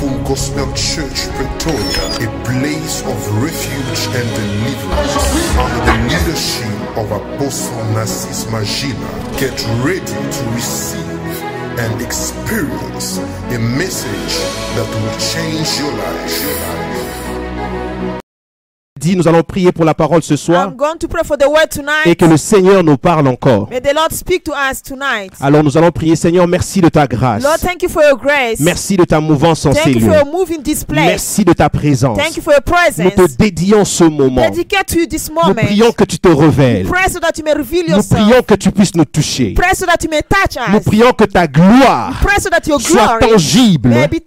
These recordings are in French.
Powerful Gospel Church Pretoria, a place of refuge and deliverance under the leadership of Apostle Narcis Magina. Get ready to receive and experience a message that will change your life. Dit, nous allons prier pour la parole ce soir I'm going to pray for the word et que le Seigneur nous parle encore. May the Lord speak to us tonight. Alors nous allons prier, Seigneur, merci de ta grâce. Lord, thank you for your grace. Merci de ta mouvance en Thank ces lieux. Merci de ta présence. Thank you for your Nous te dédions ce moment. Dedicate to you this Nous prions que tu te révèles. Pray so that you may reveal Nous prions que tu puisses nous toucher. Pray so that you may touch Nous us. prions que ta gloire Pray so that your soit tangible may be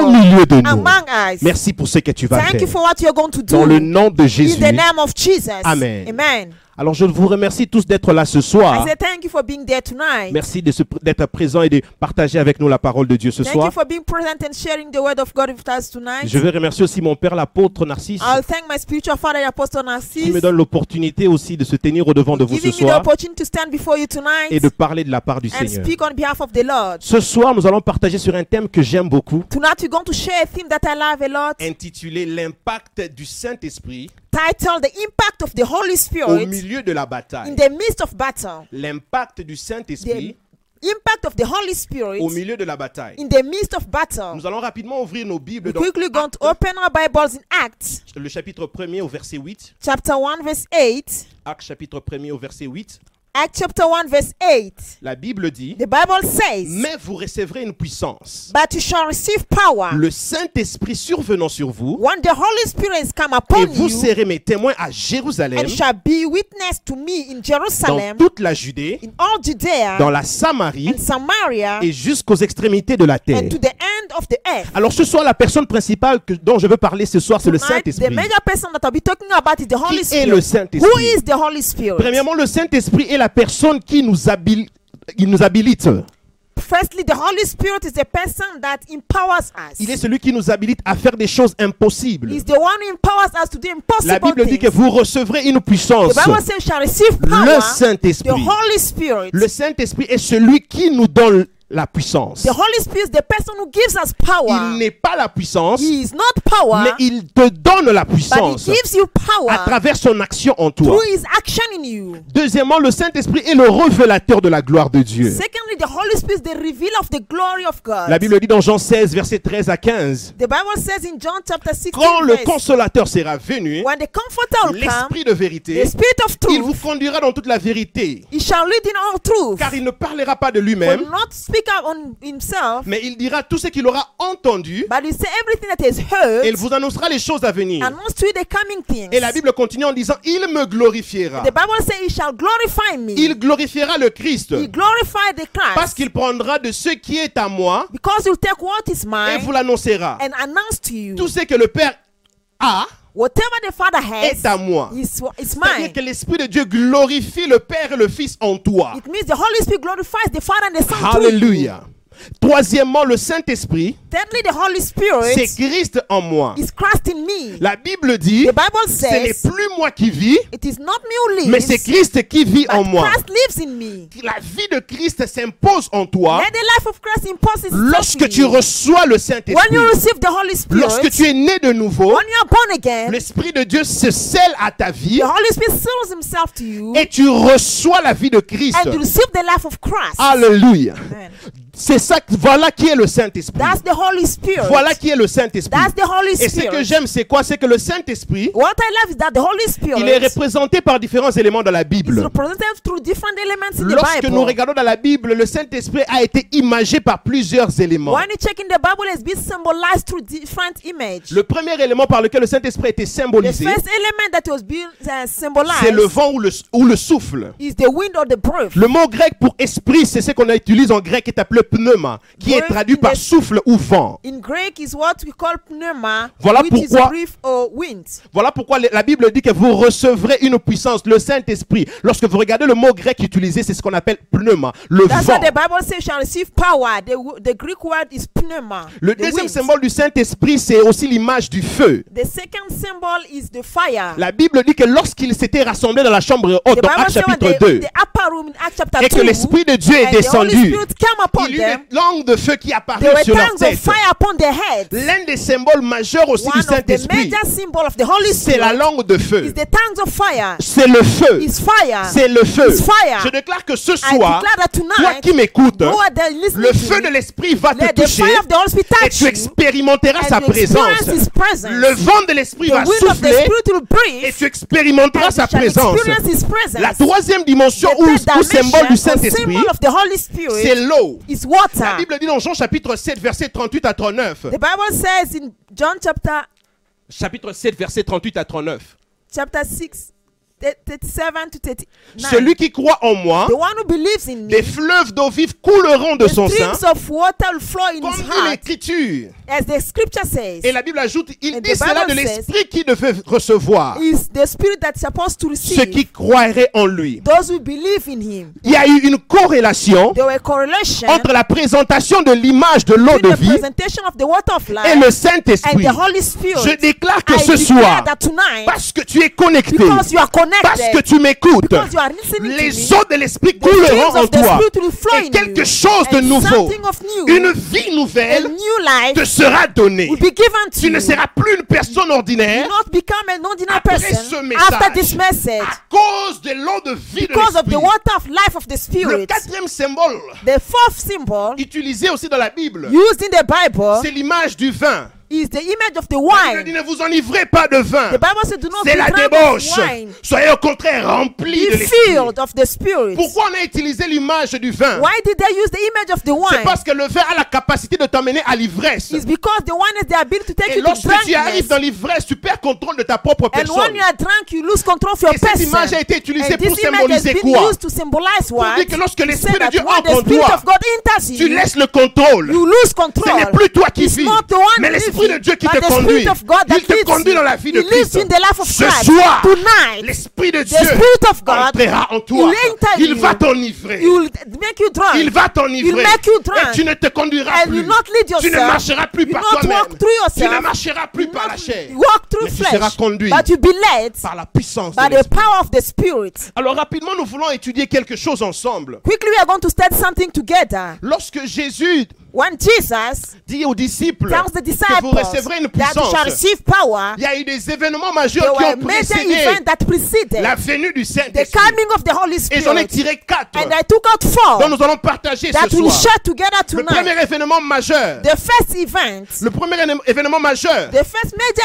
au milieu de nous. among us. Merci pour ce que tu vas Thank faire. you for what you're going to Dans le nom de In the name of Jesus. Amen. Amen. Alors je vous remercie tous d'être là ce I soir. say thank you for being there tonight. Merci d'être présent et de partager avec nous la parole de Dieu ce soir. for being present and sharing the word of God with us tonight. Je veux remercier aussi mon père l'apôtre Narcisse I'll thank my spiritual father, the Apostle qui me donne l'opportunité aussi de se tenir au devant de vous ce soir opportunity to stand before you tonight et de parler de la part du Seigneur. speak on behalf of the Lord. Ce soir, nous allons partager sur un thème que j'aime beaucoup, Tonight we're going to share a theme that I love a lot, intitulé L'impact du Saint-Esprit titled The Impact of the Holy au milieu de la in bataille. the Midst of Battle. L'impact du The Saint-Esprit impact of the Holy Spirit au milieu de la bataille. in the midst of battle. Nous allons rapidement ouvrir nos Bibles dans quickly going to open our Bibles in Acts le chapitre 1er au verset 8. chapter 1 verse 8. Actes chapitre 1er au verset 8. Acts chapter 1 verse 8. La Bible dit The Bible says, Mais vous recevrez une puissance. But you shall receive power Le Saint-Esprit survenant sur vous, when the Holy Spirit is come et upon vous you, serez mes témoins à Jérusalem, and shall be witness to me in dans Jerusalem, toute la Judée, in all Judea, dans la Samarie and Samaria, et jusqu'aux extrémités de la terre. and to the end of the earth. Alors ce soir, la personne principale que- dont je veux parler ce soir, c'est le the Saint-Esprit. major person that I'll be talking about is the Holy Qui est le. Saint-Esprit? Who is the Holy Spirit? Premièrement, le Saint-Esprit est la personne qui nous, habil- qui nous habilite. Firstly, the Holy Spirit is the person that empowers us. Il est celui qui nous habilite à faire des choses impossibles. He's the one who empowers us to do La impossible Bible dit que vous recevrez une puissance. The Bible says, "Shall receive Le power." The Saint-Esprit. Holy Spirit. Le Saint-Esprit est celui qui nous donne la puissance. The Holy Spirit is the person who gives us power. Il n'est pas la puissance, He is not power, mais il te donne la but he puissance gives you à power travers son action en toi. through his action in you. Deuxièmement, le Saint-Esprit est le révélateur de la gloire de Dieu. Secondly, the Holy Spirit is the revealer of the glory of God. La Bible dit dans Jean 16, versets 13 à 15, The Bible says in John chapter 16, quand le consolateur sera venu, when the Comforter will come, l'Esprit de vérité, the Spirit of il vous truth, conduira dans toute la vérité. he shall lead in all truth. Car il ne parlera pas de Will lui-même, not speak out on himself, mais il dira tout ce qu'il aura entendu but he say everything that is heard et il vous annoncera les choses à venir. the coming things. Et la Bible continue en disant, il me glorifiera. The Bible says he shall glorify me. Il glorifiera le Christ he glorify the Christ parce qu'il prendra de ce qui est à moi because he'll take what is et vous l'annoncera. and announce to you Tout ce que le Père a whatever the Father est à has moi. C'est-à-dire mine. que l'Esprit de Dieu glorifie le Père et le Fils en toi. It means the Holy Spirit glorifies the Father and the Son. Alléluia. Troisièmement, le Saint-Esprit, c'est Christ en moi. is Christ in me. La Bible dit, The Bible ce n'est plus moi qui vis, it is not me who lives, mais c'est Christ qui vit en moi. Christ lives in me. La vie de Christ s'impose en toi Let the life of Christ impose itself lorsque tu reçois le Saint-Esprit. Lorsque tu es né de nouveau, when you are born again, l'Esprit de Dieu se scelle à ta vie the Holy Spirit seals himself to you et tu reçois la vie de Christ. and you receive the life of Christ. Alléluia. Amen. C'est ça, voilà qui est le Saint-Esprit. That's the Holy Spirit. Voilà qui est le Saint-Esprit. That's the Holy Et ce que j'aime, c'est quoi? C'est que le Saint-Esprit, What I love is that the Holy Spirit il est représenté par différents éléments dans la is Bible. represented through different elements in the Lorsque Bible. nous regardons dans la Bible, le Saint-Esprit a été imagé par plusieurs éléments. When you check in the Bible, it's been symbolized through different images. Le premier élément par lequel le Saint-Esprit a été The symbolisé, first element that was being uh, symbolized c'est le vent ou le, ou le souffle. is the wind or the breath. Le mot grec pour esprit, c'est ce qu'on utilise en grec qui est appelé pneuma, qui est traduit par souffle ou vent. In Greek is what we call pneuma, Voilà which is pourquoi- breath or wind. Voilà pourquoi la Bible dit que vous recevrez une puissance, le Saint-Esprit. Lorsque vous regardez le mot grec utilisé, c'est ce qu'on appelle pneuma, le That's vent. what the Bible says shall receive power. The, the Greek word is pneuma. Le the deuxième wind. symbole du Saint-Esprit, c'est aussi l'image du feu. The second symbol is the fire. La Bible dit que lorsqu'ils s'étaient rassemblés dans la chambre haute, the dans when chapitre they 2, in the upper room in Acts chapter et 2, que l'Esprit de Dieu est and the Eu them, des langues de feu qui sur leur tête. L'un des symboles majeurs aussi One du Saint-Esprit, c'est la langue de feu. C'est le feu. C'est le feu. Je déclare que ce soir, toi qui m'écoutes, le feu de l'Esprit va te toucher et tu expérimenteras sa présence. Le vent de l'Esprit va souffler et tu expérimenteras sa présence. La troisième dimension ou, symbole du Saint-Esprit, c'est l'eau. Is La water. Bible dit dans Jean chapitre 7, verset 38 à 39. The Bible says in John chapter Chapitre 7, verset 38 à 39. chapter 6, 37 to 39. Celui qui croit en moi, the one who believes in me, des fleuves d'eau vive couleront de the son sein, streams of water will flow in comme his dit l'Écriture. as the scripture says. Et la Bible ajoute, il dit cela de l'Esprit qui devait recevoir is the spirit that's supposed to receive ceux qui croiraient en lui. those who believe in him. Il y a eu une corrélation entre la présentation de l'image de l'eau de vie presentation of the water of et le and Saint-Esprit. the Holy Spirit. Je déclare que I ce soir, tonight, parce que tu es connecté, because you are connected, parce que tu m'écoutes, because you are listening to les eaux de l'Esprit the couleront en toi. Et quelque chose de nouveau, une vie nouvelle te sera donnée. Tu ne seras plus une personne ordinaire. Après ce message, à cause de l'eau de vie de l'Esprit. Le quatrième symbole utilisé aussi dans la Bible c'est l'image du vin. Is the image of the wine. dit ne vous enivrez pas de vin. The Bible says, do not C'est la débauche. Soyez au contraire remplis de l'esprit. filled of the Spirit. Pourquoi on a utilisé l'image du vin? Why did they use the image of the C'est wine? parce que le vin a la capacité de t'emmener à l'ivresse. It's because the wine has the ability to take Et you to lorsque tu arrives drunkenness. dans l'ivresse, tu perds contrôle de ta propre And when personne. you are drunk, you lose control of your Et cette person. image a été utilisée And pour this image has symboliser been quoi? used to symbolize what? dire que lorsque l'Esprit de Dieu entre the en toi, Tu you, laisses le contrôle. you lose Ce control. n'est plus toi qui vis, mais l'Esprit de living, Dieu qui te conduit. Spirit of God that Il te conduit dans la vie de Christ. in the life of Ce soir, Tonight, l'Esprit de the Dieu Spirit of God entrera en toi. Il va t'enivrer. Il va t'enivrer. Et tu ne te conduiras plus. you not lead Tu ne marcheras plus You par not toi-même. walk through Tu ne marcheras plus par la not chair. walk through Mais tu flesh. seras conduit But you be led par la puissance de by the l'Esprit. power of the Spirit. Alors rapidement, nous voulons étudier quelque chose ensemble. Quickly, we are going to study something together. Lorsque Jésus When Jesus dit aux disciples tells the que vous recevrez une puissance, power, il y a eu des événements majeurs qui ont précédé la venue du Saint-Esprit. Et j'en ai tiré quatre And I took out dont four nous allons partager that ce soir. share together Le premier événement majeur, The first event, le premier événement majeur,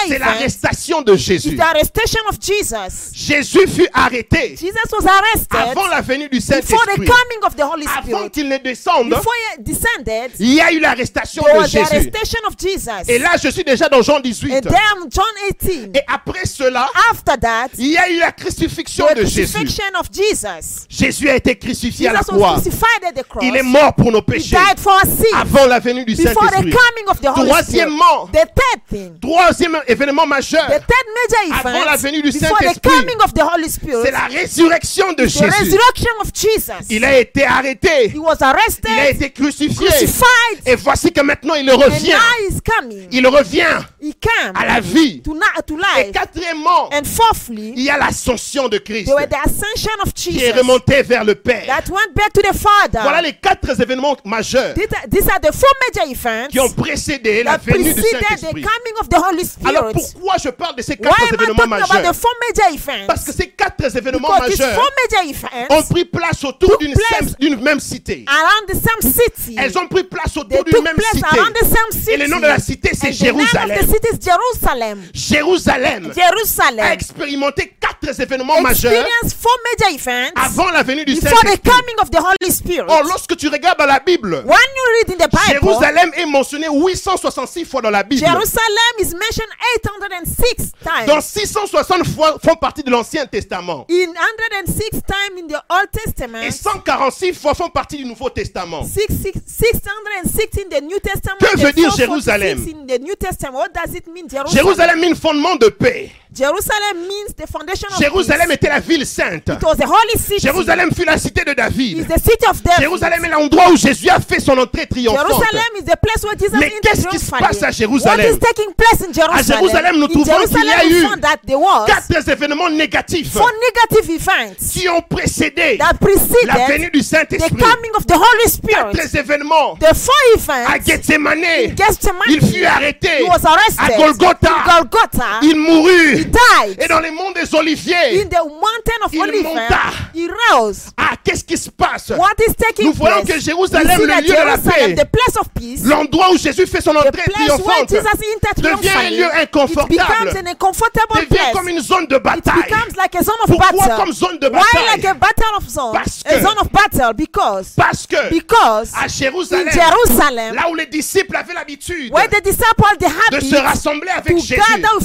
c'est l'arrestation de Jésus. the arrestation of Jesus. Jésus fut arrêté Jesus was arrested avant la venue du Saint-Esprit. Avant qu'il ne descende, he descended, il y a eu l'arrestation de Jésus. Et là, je suis déjà dans Jean 18. And then John 18. Et après cela, After that, il y a eu la crucifixion the de Jésus. crucifixion of Jesus. Jésus a été crucifié à la croix. Il est mort pour nos He péchés died for avant la venue du Saint-Esprit. Troisièmement, The third thing, troisième événement majeur, the third major Avant la venue du Saint-Esprit, c'est la résurrection de the Jésus. resurrection of Jesus. Il a été arrêté, He was il a été crucifié. crucified, Et voici que maintenant il revient. now he's coming. Il revient à la vie. to, Et quatrièmement, And fourthly, il y a l'ascension de Christ there were the ascension of qui est Jesus remonté vers le Père. that went back to the Father. Voilà les quatre événements majeurs These are- These are the four major events qui ont précédé la venue du Saint-Esprit. Alors pourquoi je parle de ces quatre événements majeurs the four major events? Parce que ces quatre événements Because majeurs four major ont pris place autour d'une même cité. around the same city. Elles ont pris place autour d'une même cité. Et le nom de la cité, c'est Jérusalem. Jérusalem. Jérusalem. a expérimenté quatre événements majeurs Four major events avant la venue du Saint-Esprit. Or, lorsque tu regardes dans la Bible, When you read in the Bible. Jérusalem est mentionné 866 fois dans la Bible. Jérusalem is mentioned 806 times. Dans 660 fois font partie de l'Ancien Testament. In 106 times in the Old Testament. Et 146 fois font partie du Nouveau Testament. 6, 6, 600 que veut dire Jérusalem? Jérusalem, mine fondement de paix. Jerusalem means the foundation of Jérusalem était la ville sainte. It was the holy city. Jérusalem fut la cité de is David. the city of David. Jérusalem est l'endroit où Jésus a fait son entrée triomphante. Jerusalem is the place where Jesus Mais qu'est-ce qui se passe à Jérusalem? What is taking place in Jerusalem? Jérusalem, nous in trouvons qu'il y a eu Quatre événements négatifs four negative events qui ont précédé that la venue du the Saint-Esprit. coming of the Holy Spirit. Quatre événements The four à events Gethsemane. in Gethsemane, Il fut arrêté. he was arrested. À Golgotha. In Golgotha, Il mourut. Died. Et dans les monts des Oliviers. in the mountain of Il monta. he rose. Ah, qu'est-ce qui se passe? What is taking Nous voyons place? que Jérusalem, le lieu de la Jerusalem, paix, the place of peace, L'endroit où Jésus fait son entrée triomphante devient un lieu it inconfortable. an devient place. comme une zone de It bataille. becomes like a zone of Pourquoi battle? comme zone de Why bataille? like a battle of zone? Parce a que- zone of battle because Parce que because à in Jérusalem, Jerusalem, là où les disciples avaient l'habitude de had se rassembler avec Jésus,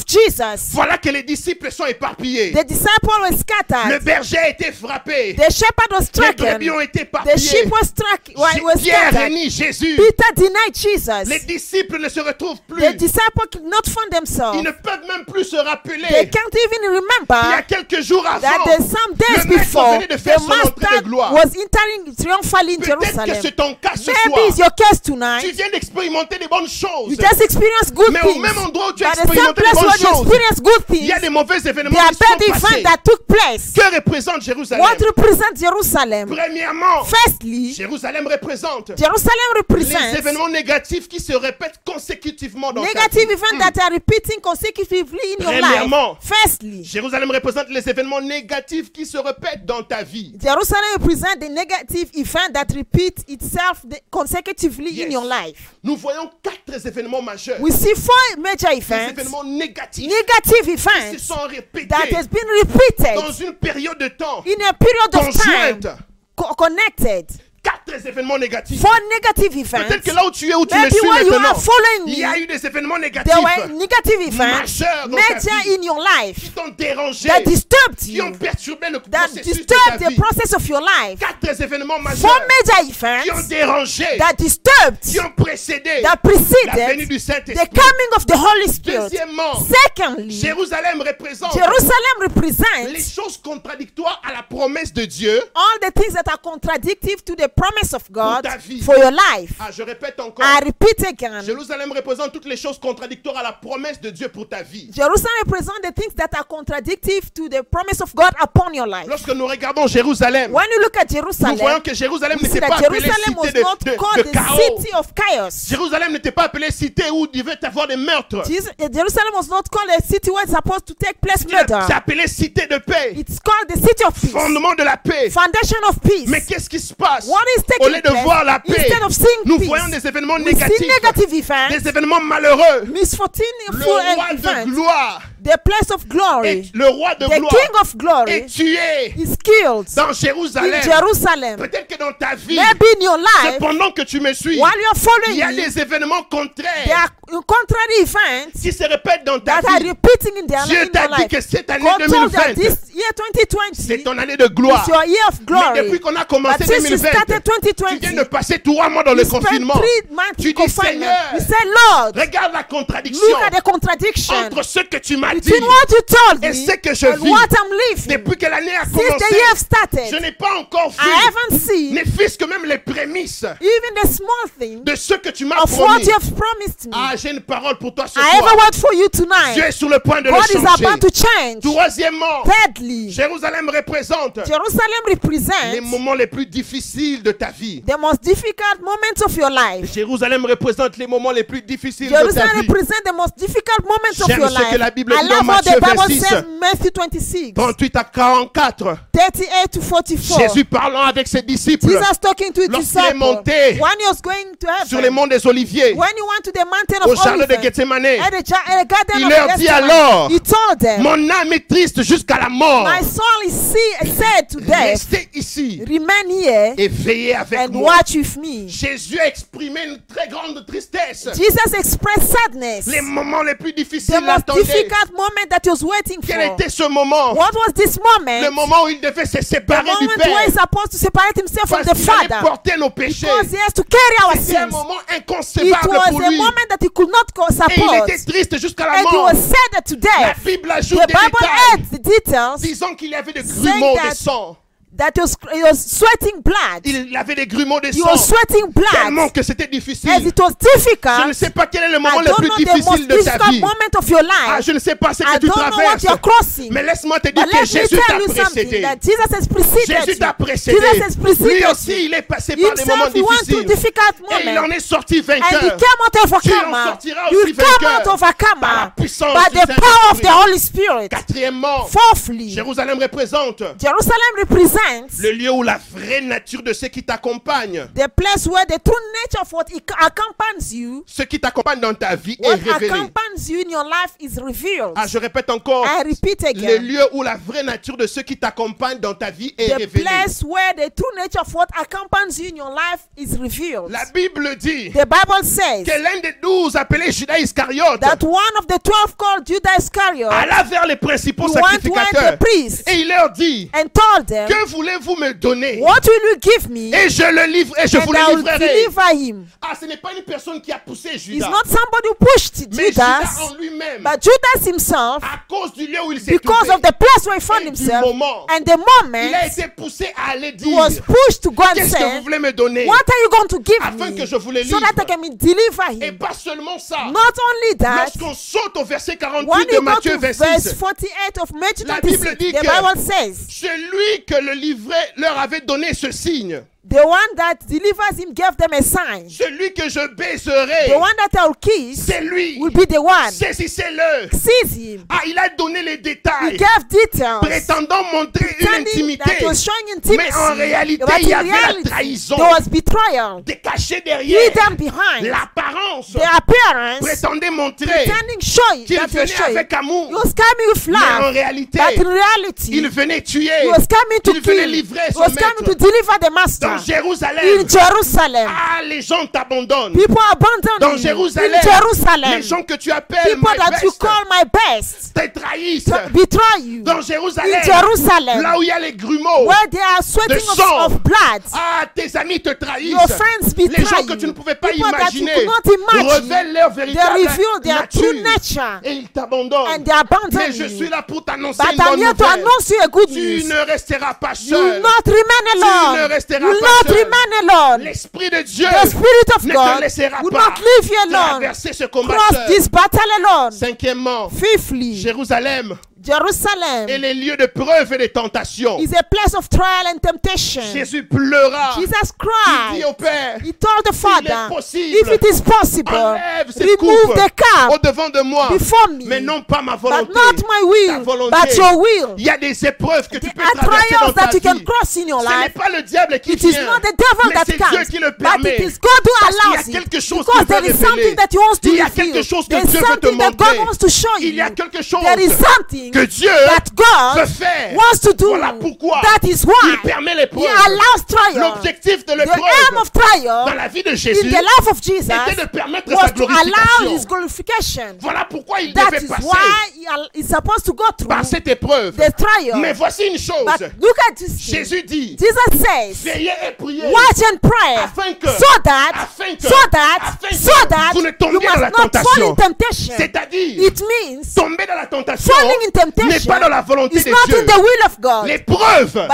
Jesus, voilà que les disciples sont éparpillés. the disciples were Le scattered. berger a été frappé. The shepherd was Les stricken. brebis ont été The éparpillés. sheep was struck. Was Pierre réunit Jésus. Peter denied Jesus. Les disciples ne se retrouvent plus. The disciples could not find Ils themselves. ne peuvent même plus se They rappeler. can't even Il y a remember quelques jours that avant, the some days le before venait de faire the son entrée de gloire. was entering triumphally in Peut-être que Jerusalem. c'est ton cas ce Maybe it's soir. your case Tu tonight. viens d'expérimenter des bonnes choses. You just experience good Mais au things. même endroit où tu as the expérimenté des bonnes you choses, experience good il y a des mauvais événements qui sont passés. that took place. Que représente Jérusalem? What represents Jerusalem? Premièrement, Firstly, Jérusalem représente Jerusalem les événements négatifs qui se répètent consécutivement dans ta negative vie. events that are repeating consecutively in your Premièrement. life. Firstly, Jérusalem représente les événements négatifs qui se répètent dans ta vie. Jerusalem represents the negative event that repeats itself the- consecutively Yes. in your life. Nous voyons quatre événements majeurs. We see four major Des events, événements négatifs negative qui se sont répétés that has been repeated dans une période de temps in a period of time, connected. Quatre événements négatifs. Four negative events. Peut-être que là où tu es, où tu me Maybe suis where you maintenant, il y a me, eu des événements There négatifs were negative events majeurs dans ta major vie in your life qui t'ont dérangé, that disturbed qui ont you, perturbé le that processus de ta the vie. process of your life. Quatre événements Four majeurs major qui ont events dérangé, that disturbed, qui ont précédé that la venue preceded du the Saint-Esprit. coming of the Holy Spirit. Deuxièmement, Secondly, Jérusalem représente Jerusalem les represents choses contradictoires à la promesse de Dieu. all the things that are contradictive to the promise of God ta vie. for your life. Ah, je répète encore. I repeat again. Jérusalem représente toutes les choses contradictoires à la promesse de Dieu pour ta vie. Jerusalem represents the things that are contradictive to the promise of God upon your life. Lorsque nous regardons Jérusalem, When you look at nous Jerusalem, voyons que Jérusalem n'était pas appelée Jerusalem was cité de, not de- de called the chaos. city of chaos. Jérusalem n'était pas appelée cité où il devait y avoir des meurtres. Uh, Jerusalem was not called a city where it's supposed to take place murder. C'est appelé cité de paix, It's called the city of peace, fondement de la paix. foundation of peace. Mais qu'est-ce qui se passe? What Au lieu de voir la paix, instead of seeing nous voyons des événements négatifs, negative events, des événements malheureux. Le roi de gloire, the place of glory, le roi de the gloire king of glory est tué is killed dans in Jérusalem. Jerusalem. Peut-être que dans ta vie, Maybe in your life, pendant que tu me suis, while you're il following y a me, des événements there contraires are contrary events qui se répètent dans ta that are vie. repeating in their Dieu in your t'a dit life. que cette année God told that 2020, this year c'est 2020 ton année de gloire. is your year of Mais depuis qu'on a commencé But since you 2020, started tu viens 2020, de passer trois mois dans le you spent confinement. three months Tu in dis, confinement. Seigneur, You say, Lord, Regarde la contradiction look at the contradiction entre ce que tu m'as dit between what you told et ce que je and vis. what I'm living. depuis que l'année a commencé. have Je started, n'ai pas encore I vu, haven't seen ne fût-ce que même les prémices even the small thing de ce que tu m'as of what promis. you have promised me. Ah, j'ai une parole pour toi ce I have a soir. word for you Dieu tonight. est sur le point de God le is changer. about to change. Troisièmement, Thirdly, Jérusalem représente Jerusalem les represents moments les plus difficiles de ta vie. the most difficult moments of your life. Jérusalem représente les moments les plus difficiles de ta vie. represents the most difficult moments of J'aime your ce que la Bible Matthieu the Bible 26. says in Matthew 26, 38 à 44. 38 to 44. Jésus parlant avec ses disciples Jesus talking to his Lorsqu'il est disciples monté when he was going to heaven, sur les monts des Oliviers, when he went to the mountain au of jardin de Gethsemane. at the, ja- at the garden Il of leur dit alors, he told them, Mon âme est triste jusqu'à la mort. My soul is to death, Restez ici remain here et veillez avec and moi. watch with me. Jésus a exprimé une très grande tristesse. Jesus expressed sadness. Les moments les plus The difficiles most l'attendaient. difficult moment that he was waiting Quel for. était ce moment? What was this moment? Le moment où il devait se the séparer du moment Père. where he's supposed to separate himself from the Father. porter nos péchés. Because he has to carry our C'était un moment It inconcevable was pour a lui. moment that he could not co- Et il était triste jusqu'à la And he mort. was sad to La. Bible ajoute The des Bible détails adds the details disant qu'il y avait des grumeaux de sang. That he was, he was sweating blood. Il avait des grumeaux de He sang. was sweating Tellement blood que c'était as difficile. it was Je ne difficult. sais pas quel est le moment I le don't plus difficile de ta vie. moment of your Ah, je ne sais pas ce I que tu don't know what traverses. you're crossing. Mais laisse-moi te dire But que Jésus t'a tell you something précédé. that Jesus has preceded Jésus t'a précédé. Jesus has preceded Lui aussi, il est passé par des moments he difficiles. difficult Et il en est sorti And he vainqueur. came out Tu en sortiras aussi come vainqueur out par la puissance by the power of the. Holy Spirit. Quatrièmement, Fourthly, Jérusalem représente Jerusalem represents le lieu où la vraie nature de ceux qui t'accompagnent, the place where the true nature of what accompanies you, ceux qui t'accompagnent dans ta vie est révélé. accompanies you in your life is revealed. Ah, je répète encore, I repeat le again. lieu où la vraie nature de ceux qui t'accompagnent dans ta vie est The révélée. place where the true nature of what accompanies you in your life is revealed. La Bible dit The Bible says que l'un des douze appelé Judas Iscariote that one of the twelve called Judas Iscariot alla vers les principaux went the sacrificateurs priest et il leur dit and told them, que voulez-vous me donner What will you give me? et je le livre et je vous and I le livrerai. deliver him. Ah, ce n'est pas une personne qui a poussé Judas, not somebody who pushed mais Judas Judas, en lui-même, but Judas himself, à cause du lieu où il s'est because trouvé, of the place where he found et himself, moment, and the il a moment été poussé à aller he dire was pushed to go and qu'est-ce que say, vous voulez me donner What are you going to give afin me que je vous le so that I livre. can deliver Et him? pas seulement ça. Not only that, Lorsqu'on saute au verset 48 when de Matthieu to 26, verse 48 of Matthew La 26, Bible dit the que- Bible says, celui que le livret leur avait donné ce signe, the one that delivers him gave them a sign. celui que je baiserai, The one that I'll kiss c'est lui. will be the one. Saisissez-le. Seize him. Ah, il a donné les He détails, gave details. prétendant montrer une intimité. that he was showing intimacy. Mais en réalité, but il y in avait la reality, trahison. there was betrayal. Des cachés derrière, Hidden behind l'apparence, the appearance, prétendait montrer pretending showing qu'il he venait avec He amour. was coming with Mais en love, réalité, but in reality, il venait tuer. he was coming to Il venait kill. livrer He son was coming to maître. deliver the Dans Jérusalem, in Jerusalem. ah, les gens t'abandonnent. People abandon Dans Jérusalem, in Jerusalem. les gens que tu appelles People my that you call my best te trahissent. betray you Dans Jérusalem, in Jerusalem, là où il y a les grumeaux, where they are sweating of, sang. of blood. ah, tes amis te trahissent. Your friends betray les gens que tu ne pouvais pas People that you imaginer could not imagine. révèlent leur They véritable reveal their true nature. nature Et ils t'abandonnent. and they abandon Mais je suis là pour t'annoncer But une bonne here to nouvelle. announce you a good Tu news. ne resteras pas You will seul. not remain ne alone. resteras not seul. remain alone. L'Esprit de Dieu The Spirit of ne te laissera will pas not leave you alone. traverser ce combat Cross seul. this battle alone. Cinquièmement, Fifthly, Jérusalem Jerusalem est les lieux de preuve et de tentation. is a place of trial and temptation. Jésus pleura. Jesus Il dit cried. au Père, He told the Father, est possible, if it is possible, enlève cette remove au devant de moi. before me. Mais non pas ma But volonté. not my Ta will, volonté. but your will. Il y a des épreuves que tu peux traverser dans ta that you can vie. cross in your Ce n'est pas le diable qui It is vient, not the devil mais that c'est Dieu qui le but permet. it is God who Parce qu'il y a allows quelque it. chose Because qu'il there veut is révéler. something that He wants to Il y a quelque chose que Dieu veut te montrer. Il y a quelque chose There is something que Dieu that God veut faire. wants to do. Voilà pourquoi That is il why permet He l'épreuve. L'objectif de l'épreuve dans la vie de in Jésus the life of Jesus était de permettre sa glorification. His glorification. Voilà pourquoi il That devait is passer why supposed to go through par cette épreuve. the trial. Mais voici une chose. But look at this. Jésus dit, Jesus says, veillez et priez watch and pray afin que, so that, afin que, so that, afin que so that vous ne must dans la tentation. C'est-à-dire, It means tomber dans la tentation n'est pas dans la volonté de not Dieu. in the will of God. L'épreuve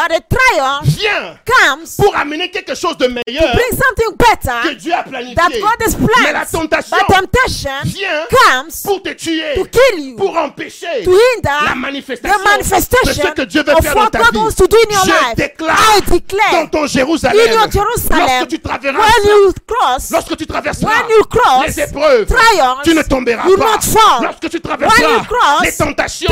vient comes pour amener quelque chose de meilleur bring something que Dieu a planifié. that God has Mais la tentation vient comes pour te tuer, to kill you, pour empêcher to hinder la the manifestation de ce que Dieu veut faire dans ta God vie. wants to do in your Je life. déclare dans ton Jérusalem, in your Jerusalem, lorsque tu traverseras, when you cross, lorsque tu traverseras when you cross les épreuves, trials, tu ne tomberas pas. not fall. Lorsque tu traverseras les tentations,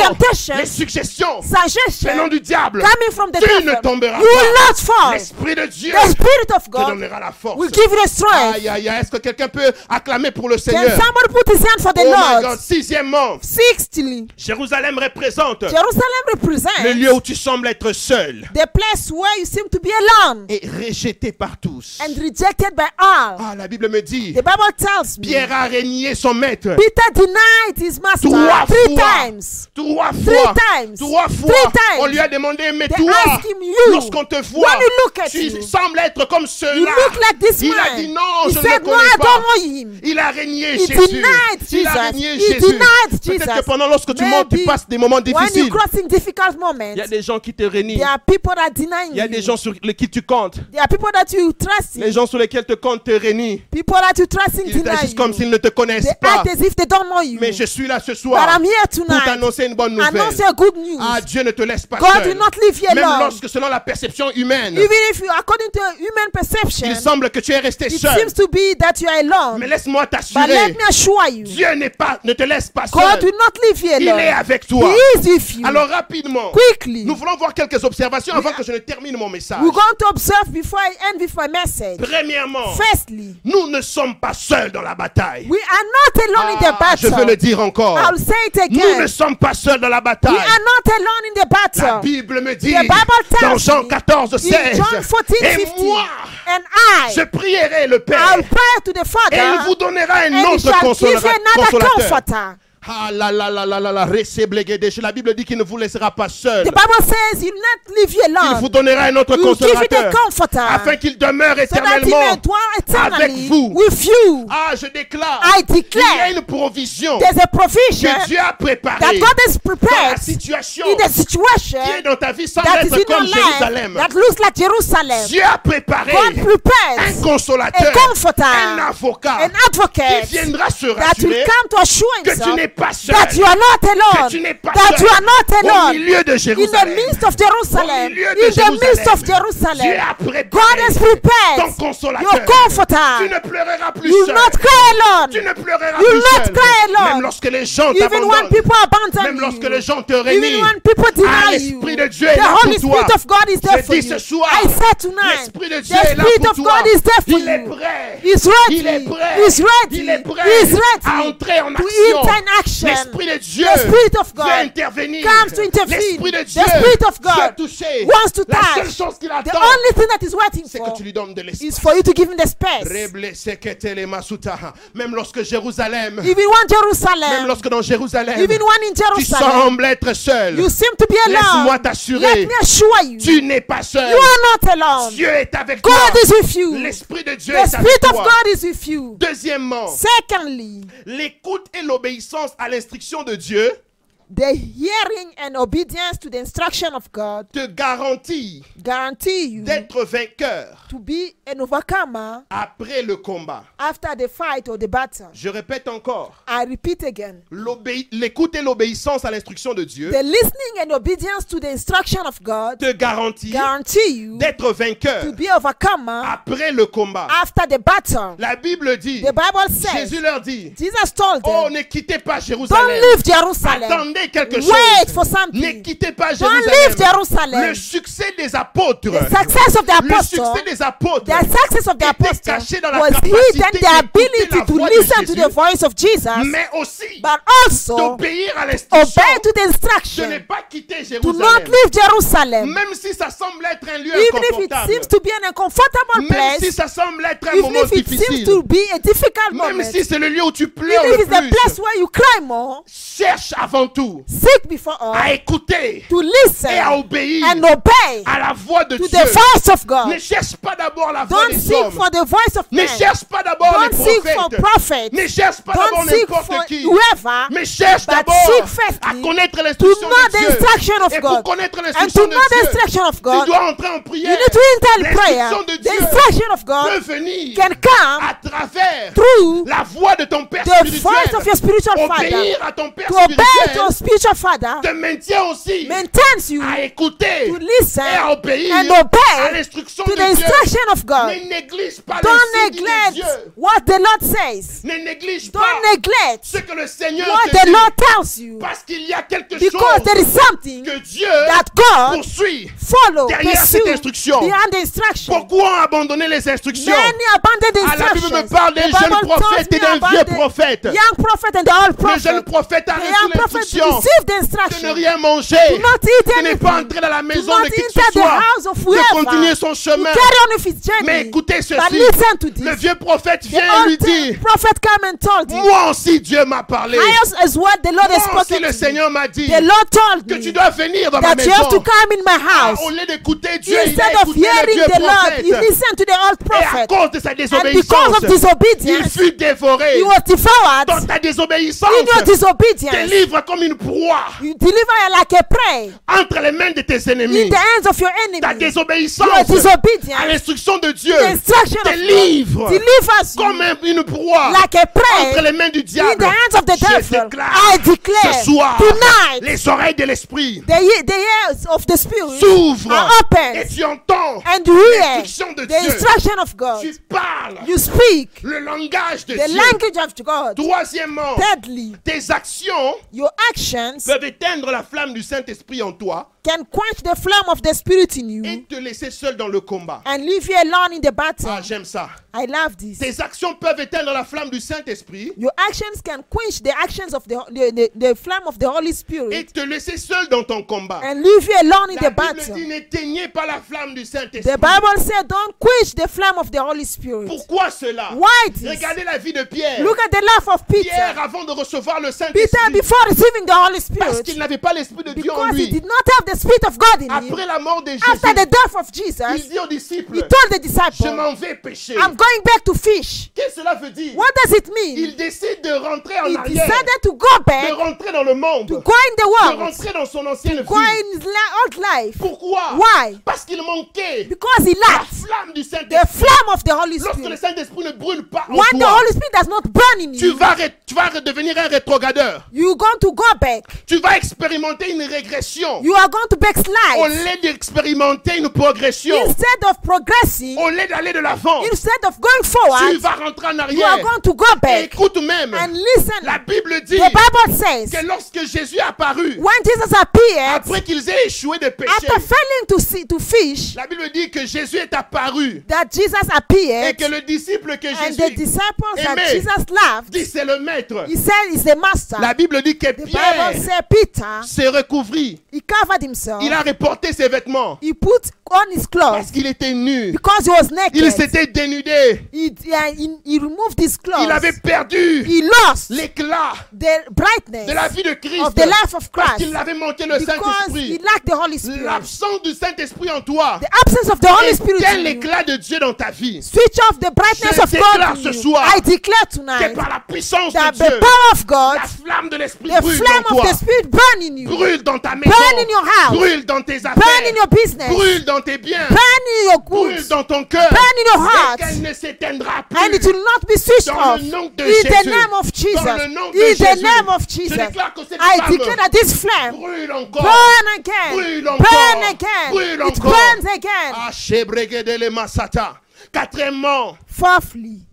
les suggestions suggestion venant du diable, coming from the tu devil, ne tomberas you will pas. not fall. L'Esprit de Dieu The Spirit of te donnera la force. will give you the strength. Aïe, aïe, aïe. Est-ce que quelqu'un peut acclamer pour le Can Seigneur? somebody put his hand for the Oh my God. Lord? Sixièmement, Sixthly, Jérusalem représente le lieu où tu sembles être seul the place where you seem to be alone et rejeté par tous. and rejected by all. Ah, la Bible me dit, The Bible tells me Pierre a régné son maître Peter denied his master trois three fois. times. Trois Three fois, times. trois fois, Three times. on lui a demandé, mais toi, lorsqu'on te voit, tu you, sembles être comme look like Il a dit non, he je ne le connais pas. Il a régné Jésus. Il a régné Jésus. Peut-être que pendant lorsque tu montes, tu passes des moments difficiles. Il y a des gens qui te deny Il y a des gens sur lesquels tu comptes. Les gens sur lesquels te comptent te in Ils agissent comme s'ils ne te connaissent pas. Mais je suis là ce soir pour t'annoncer une bonne nouvelle. Announce a good news. Ah, Dieu ne te laisse pas God seul. will not leave you Même alone. lorsque selon la perception humaine, Even if you, according to human perception, il semble que tu es resté it seul. seems to be that you are alone. Mais laisse-moi But let t'assurer, me assure you, Dieu n'est pas, ne te laisse pas God seul. will not leave you Il est alone. avec toi. He is with you. Alors rapidement, Quickly, nous voulons voir quelques observations avant que je ne termine mon message. we're going to observe before I end with my message. Premièrement, Firstly, nous ne sommes pas seuls dans la bataille. we are not alone in the Ah, je veux battle. le dire encore. I'll say it Nous again. ne sommes pas seuls dans la We bataille. are not alone in the La battle. Bible me dit The Bible tells dans Jean me 14, In 16, John 14, et 15, moi, and je I, prierai le Père, I'll pray to the et il Father, vous donnera un autre consolateur. Ah là là là là là là, Receblegedeshe. La Bible dit qu'il ne vous laissera pas seul. The Bible says he'll not leave you Il vous donnera un autre consolateur afin qu'il demeure that éternellement. avec vous. with you. Ah, je déclare I y a une provision there's a provision que Dieu a that préparée God has dans la prepared situation in the situation qui est dans ta vie that is être comme Jérusalem. that looks like Jerusalem. Dieu a préparé God un consolateur, a comforter, un avocat an advocate qui viendra se that will rassurer come to assure que tu himself n'es pas seul, that you are not que alone, tu n'es pas that seul you are not au alone. milieu de In the midst of Au Jerusalem, milieu de in the midst of Dieu Jerusalem, a préparé God has ton prepared consolateur. your comforter. Tu ne pleureras plus You seul. not cry Tu ne pleureras You plus not seul. cry alone. Même lorsque les gens Even when people abandon Même lorsque les gens te even when people Ah, deny you, l'Esprit de Dieu est the là Holy pour toi. Spirit of God is there Je for you. ce soir, I said tonight, L'Esprit de the Dieu est là pour toi. God is there for Il est you. prêt. He's ready. Il est prêt. He's ready. Il est prêt He's à entrer en action. Action. L'Esprit de Dieu The Spirit of veut God intervenir. comes to intervene. L'Esprit de The Dieu Spirit of veut God toucher. wants to La seule chose qu'il The attend, only thing that is waiting c'est que tu lui donnes de l'espace. is for you to give him the space. Même lorsque Jérusalem, Even même lorsque dans Jérusalem, even one in tu sembles être seul, you seem to be laisse-moi alone. t'assurer, Let me assure you, tu n'es pas seul. you are not alone. Dieu est avec toi. God is with you. L'Esprit de Dieu The est avec Spirit of toi. God is with you. Deuxièmement, Secondly, l'écoute et l'obéissance à l'instruction de Dieu the hearing and obedience to the instruction of God te garantit guarantee you d'être vainqueur to be an overcomer après le combat. after the fight or the battle. Je répète encore, I repeat again. l'écoute et l'obéissance à l'instruction de Dieu The listening and obedience to the instruction of God te garantit guarantee you d'être vainqueur to be overcomer après le combat. after the battle. La Bible dit, The Bible says, Jésus leur dit, Jesus told oh them, ne quittez pas don't Jérusalem. leave Jerusalem. Attendez quelque Wait chose. for Ne something. quittez pas Jérusalem. Le succès des apôtres, The success of the le apostle, succès des apôtres the success of the était apostle caché dans la was capacité the ability to listen to Jésus, the voice of Jesus, mais aussi but also d'obéir à l'instruction obey to the de ne instruction pas quitter to not Jérusalem. leave Jerusalem. Même si ça semble être un lieu Even if it inconfortable, seems to be an uncomfortable même si place, ça semble être un even moment if it seems to be a difficult même moment, si c'est le lieu où tu pleures even if le it's the place where you cry more, cherche avant tout seek before à écouter to et à listen obéir and obey à la voix de to Dieu. the voice of Ne God. cherche pas d'abord la voix Don't des seek hommes. for the voice of Ne man. cherche pas d'abord les for prophètes. prophets. Ne cherche pas d'abord n'importe for qui. whoever. Mais cherche d'abord à connaître l'instruction de Dieu. of Et pour connaître l'instruction de Dieu, tu dois entrer en you prière. need to enter in prayer. L'instruction de The Dieu instruction of peut God venir can come à travers through la voix de ton Père the voice spirituel. of your spiritual father. Obéir à ton Père To spirituel spiritual father te maintient aussi maintains you à écouter to listen et à obéir and à obey l'instruction to de the Dieu. instruction of God. Ne néglige pas Don't neglect Dieu. what the Lord says. Ne néglige pas Don't neglect ce que le Seigneur what te the dit. Lord tells you. Parce qu'il y a quelque Because there chose is something que Dieu that God poursuit. follow, derrière cette instruction. behind the instruction. Pourquoi abandonner les instructions? Many abandon the Ah, la Bible instructions. me parle d'un jeune prophète et d'un vieux prophète. Young prophet and the old Le jeune prophet. prophète a The reçu young prophet l'instruction receive the de ne rien manger, to not eat de ne pas entrer dans la maison de qui que ce soit, de continuer son chemin. Mais écoutez ceci, listen le vieux prophète The vient et lui prophet and told him, moi aussi Dieu m'a parlé. I also as what the Lord Moi aussi le. Seigneur m'a dit The Lord told que me tu dois venir dans ma you have to maison. come in my Ah, house. Au lieu d'écouter Dieu, il Instead a of écouté le vieux the Lord, prophète. listened to the old Et à prophet. cause de sa désobéissance, of il fut dévoré. he was devoured. Dans ta désobéissance, délivre comme une proie you deliver like a prey entre les mains de tes in ennemis. the hands of your Ta désobéissance à l'instruction de Dieu the instruction of délivre comme une proie like a entre les mains du in diable. the hands of the Je déclare I declare ce soir, tonight les oreilles de l'esprit the, ye- the ears of the spirit s'ouvrent et tu entends l'instruction de the Dieu. instruction of God. Tu parles You speak le langage de the Dieu. language of God. Troisièmement, tes actions peuvent éteindre la flamme du Saint-Esprit en toi can quench the flame of the spirit in et you te laisser seul dans le combat. and leave you alone in the battle. Ah, j'aime ça. I love this. Tes actions peuvent éteindre la flamme du Saint-Esprit Your actions can quench the actions of the, the, the, the flame of the Holy et Spirit te laisser seul dans ton combat. and leave you alone in La the Bible battle. dit n'éteignez pas la flamme du The Saint-Esprit. Bible said, Don't quench the flame of the Holy Spirit. Pourquoi cela? Why this? Regardez la vie de Pierre. Look at the life of Pierre, Peter. avant de recevoir le Peter, Saint-Esprit, before receiving the Holy parce qu'il Spirit, n'avait pas l'Esprit de Dieu en because he lui, did not have the Spirit of God in him, après la mort de after the Jésus, death of il Jesus, dit aux disciples, he told the je disciples, m'en vais pécher. I'm going back to fish. Qu'est-ce que cela veut dire? What does it mean? Il décide de rentrer en He arrière, decided to go de back, rentrer dans le monde, to de go in the world, rentrer dans son ancienne go vie. in his la- old life. Pourquoi? Why? Parce qu'il manquait Because he la lacked flamme du the Saint-Esprit. flame of the Holy Lorsque le Spirit. Saint-Esprit ne brûle pas en When the toi, Holy Spirit does not burn in tu you, vas, tu vas devenir un rétrogradeur. you're going to go back. Tu vas expérimenter une régression. You are going to Au backslide. lieu d'expérimenter une progression, Instead of progressing, au lieu d'aller de l'avant, instead of going tu forward, vas rentrer en you are arrière. going to go Et back. écoute même, And listen, la Bible dit the Bible says, que lorsque Jésus est apparu, when Jesus appeared, après qu'ils aient échoué de péché, after failing to see to fish, la Bible dit que Jésus est apparu that Jesus et appeared, que le disciple que and the Jésus disciples that aimait Jesus loved, dit c'est le maître. he said, "Is the master." La Bible dit que The Pierre Bible said Peter, s'est recouvri. he covered himself. Il a reporté ses vêtements He put on his parce clothes qu'il était nu. because he was Il naked. s'était dénudé. He, he, he removed his Il clothes. avait perdu He lost l'éclat the brightness de la vie de Christ of the life of parce Christ qu'il avait manqué le because he Saint-Esprit. lacked the Holy Spirit. L'absence du Saint-Esprit en toi The absence of the Holy Spirit you. l'éclat de Dieu dans ta vie. Switch off the brightness Je of déclare God ce soir I declare Que tonight par la puissance de the Dieu, power of God, la flamme de l'Esprit the brûle flame dans of toi. the Spirit burn in you. Brûle dans ta maison. Burn in your house. Brûle dans tes Burn affaires. in your business. Brûle dans tes biens. Burn in your Brûle goods. dans ton cœur. Burn in your Et heart. qu'elle ne s'éteindra And it plus. will not be switched Dans off. le nom de In the name of Jesus. Dans le nom de In the name of Je Jesus. déclare que cette I flamme declare that this flame brûle encore. burn again. Brûle encore. Burn again. Brûle It encore. burns again. Ah. Quatrièmement, Fourthly,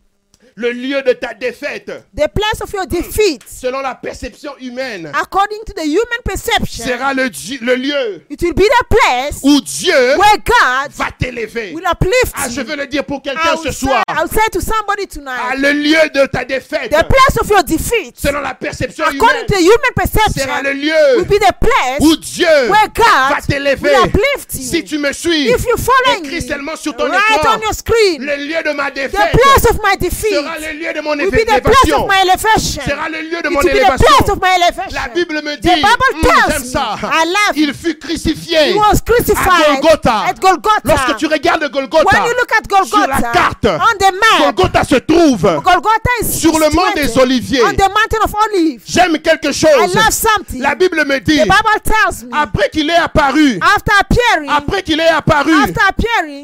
le lieu de ta défaite, the place of your defeat, selon la perception humaine, according to the human perception, sera le, lieu it will be the place où Dieu where God va t'élever. will uplift Ah, je veux le dire pour quelqu'un ce soir. Say to somebody Ah, le lieu de ta défaite, the place of your defeat, selon la perception according humaine, to the human sera le lieu will be the place où Dieu where va t'élever. will uplift you. Si tu me suis, If you follow écris me, seulement sur ton right écran, on your screen, le lieu de ma the défaite. place of my defeat sera le lieu de mon élévation. Sera le lieu de mon élévation. La Bible me dit, tells j'aime me, ça, il fut crucifié à Golgotha. Lorsque tu regardes Golgotha, sur la carte, Golgotha se trouve sur le mont des Oliviers. on the mountain of Olives. J'aime quelque I chose. love something. La Bible me dit, après qu'il est apparu, après qu'il est apparu,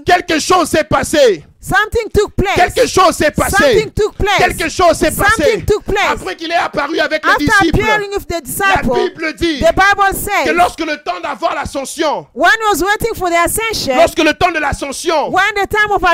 quelque chose s'est passé. Something took place. Quelque chose s'est passé. Something took place. Quelque chose s'est passé. Something took place. Après qu'il est apparu avec les After disciples, appearing with the la Bible dit the Bible que says, lorsque le temps d'avoir l'ascension, lorsque le temps de l'ascension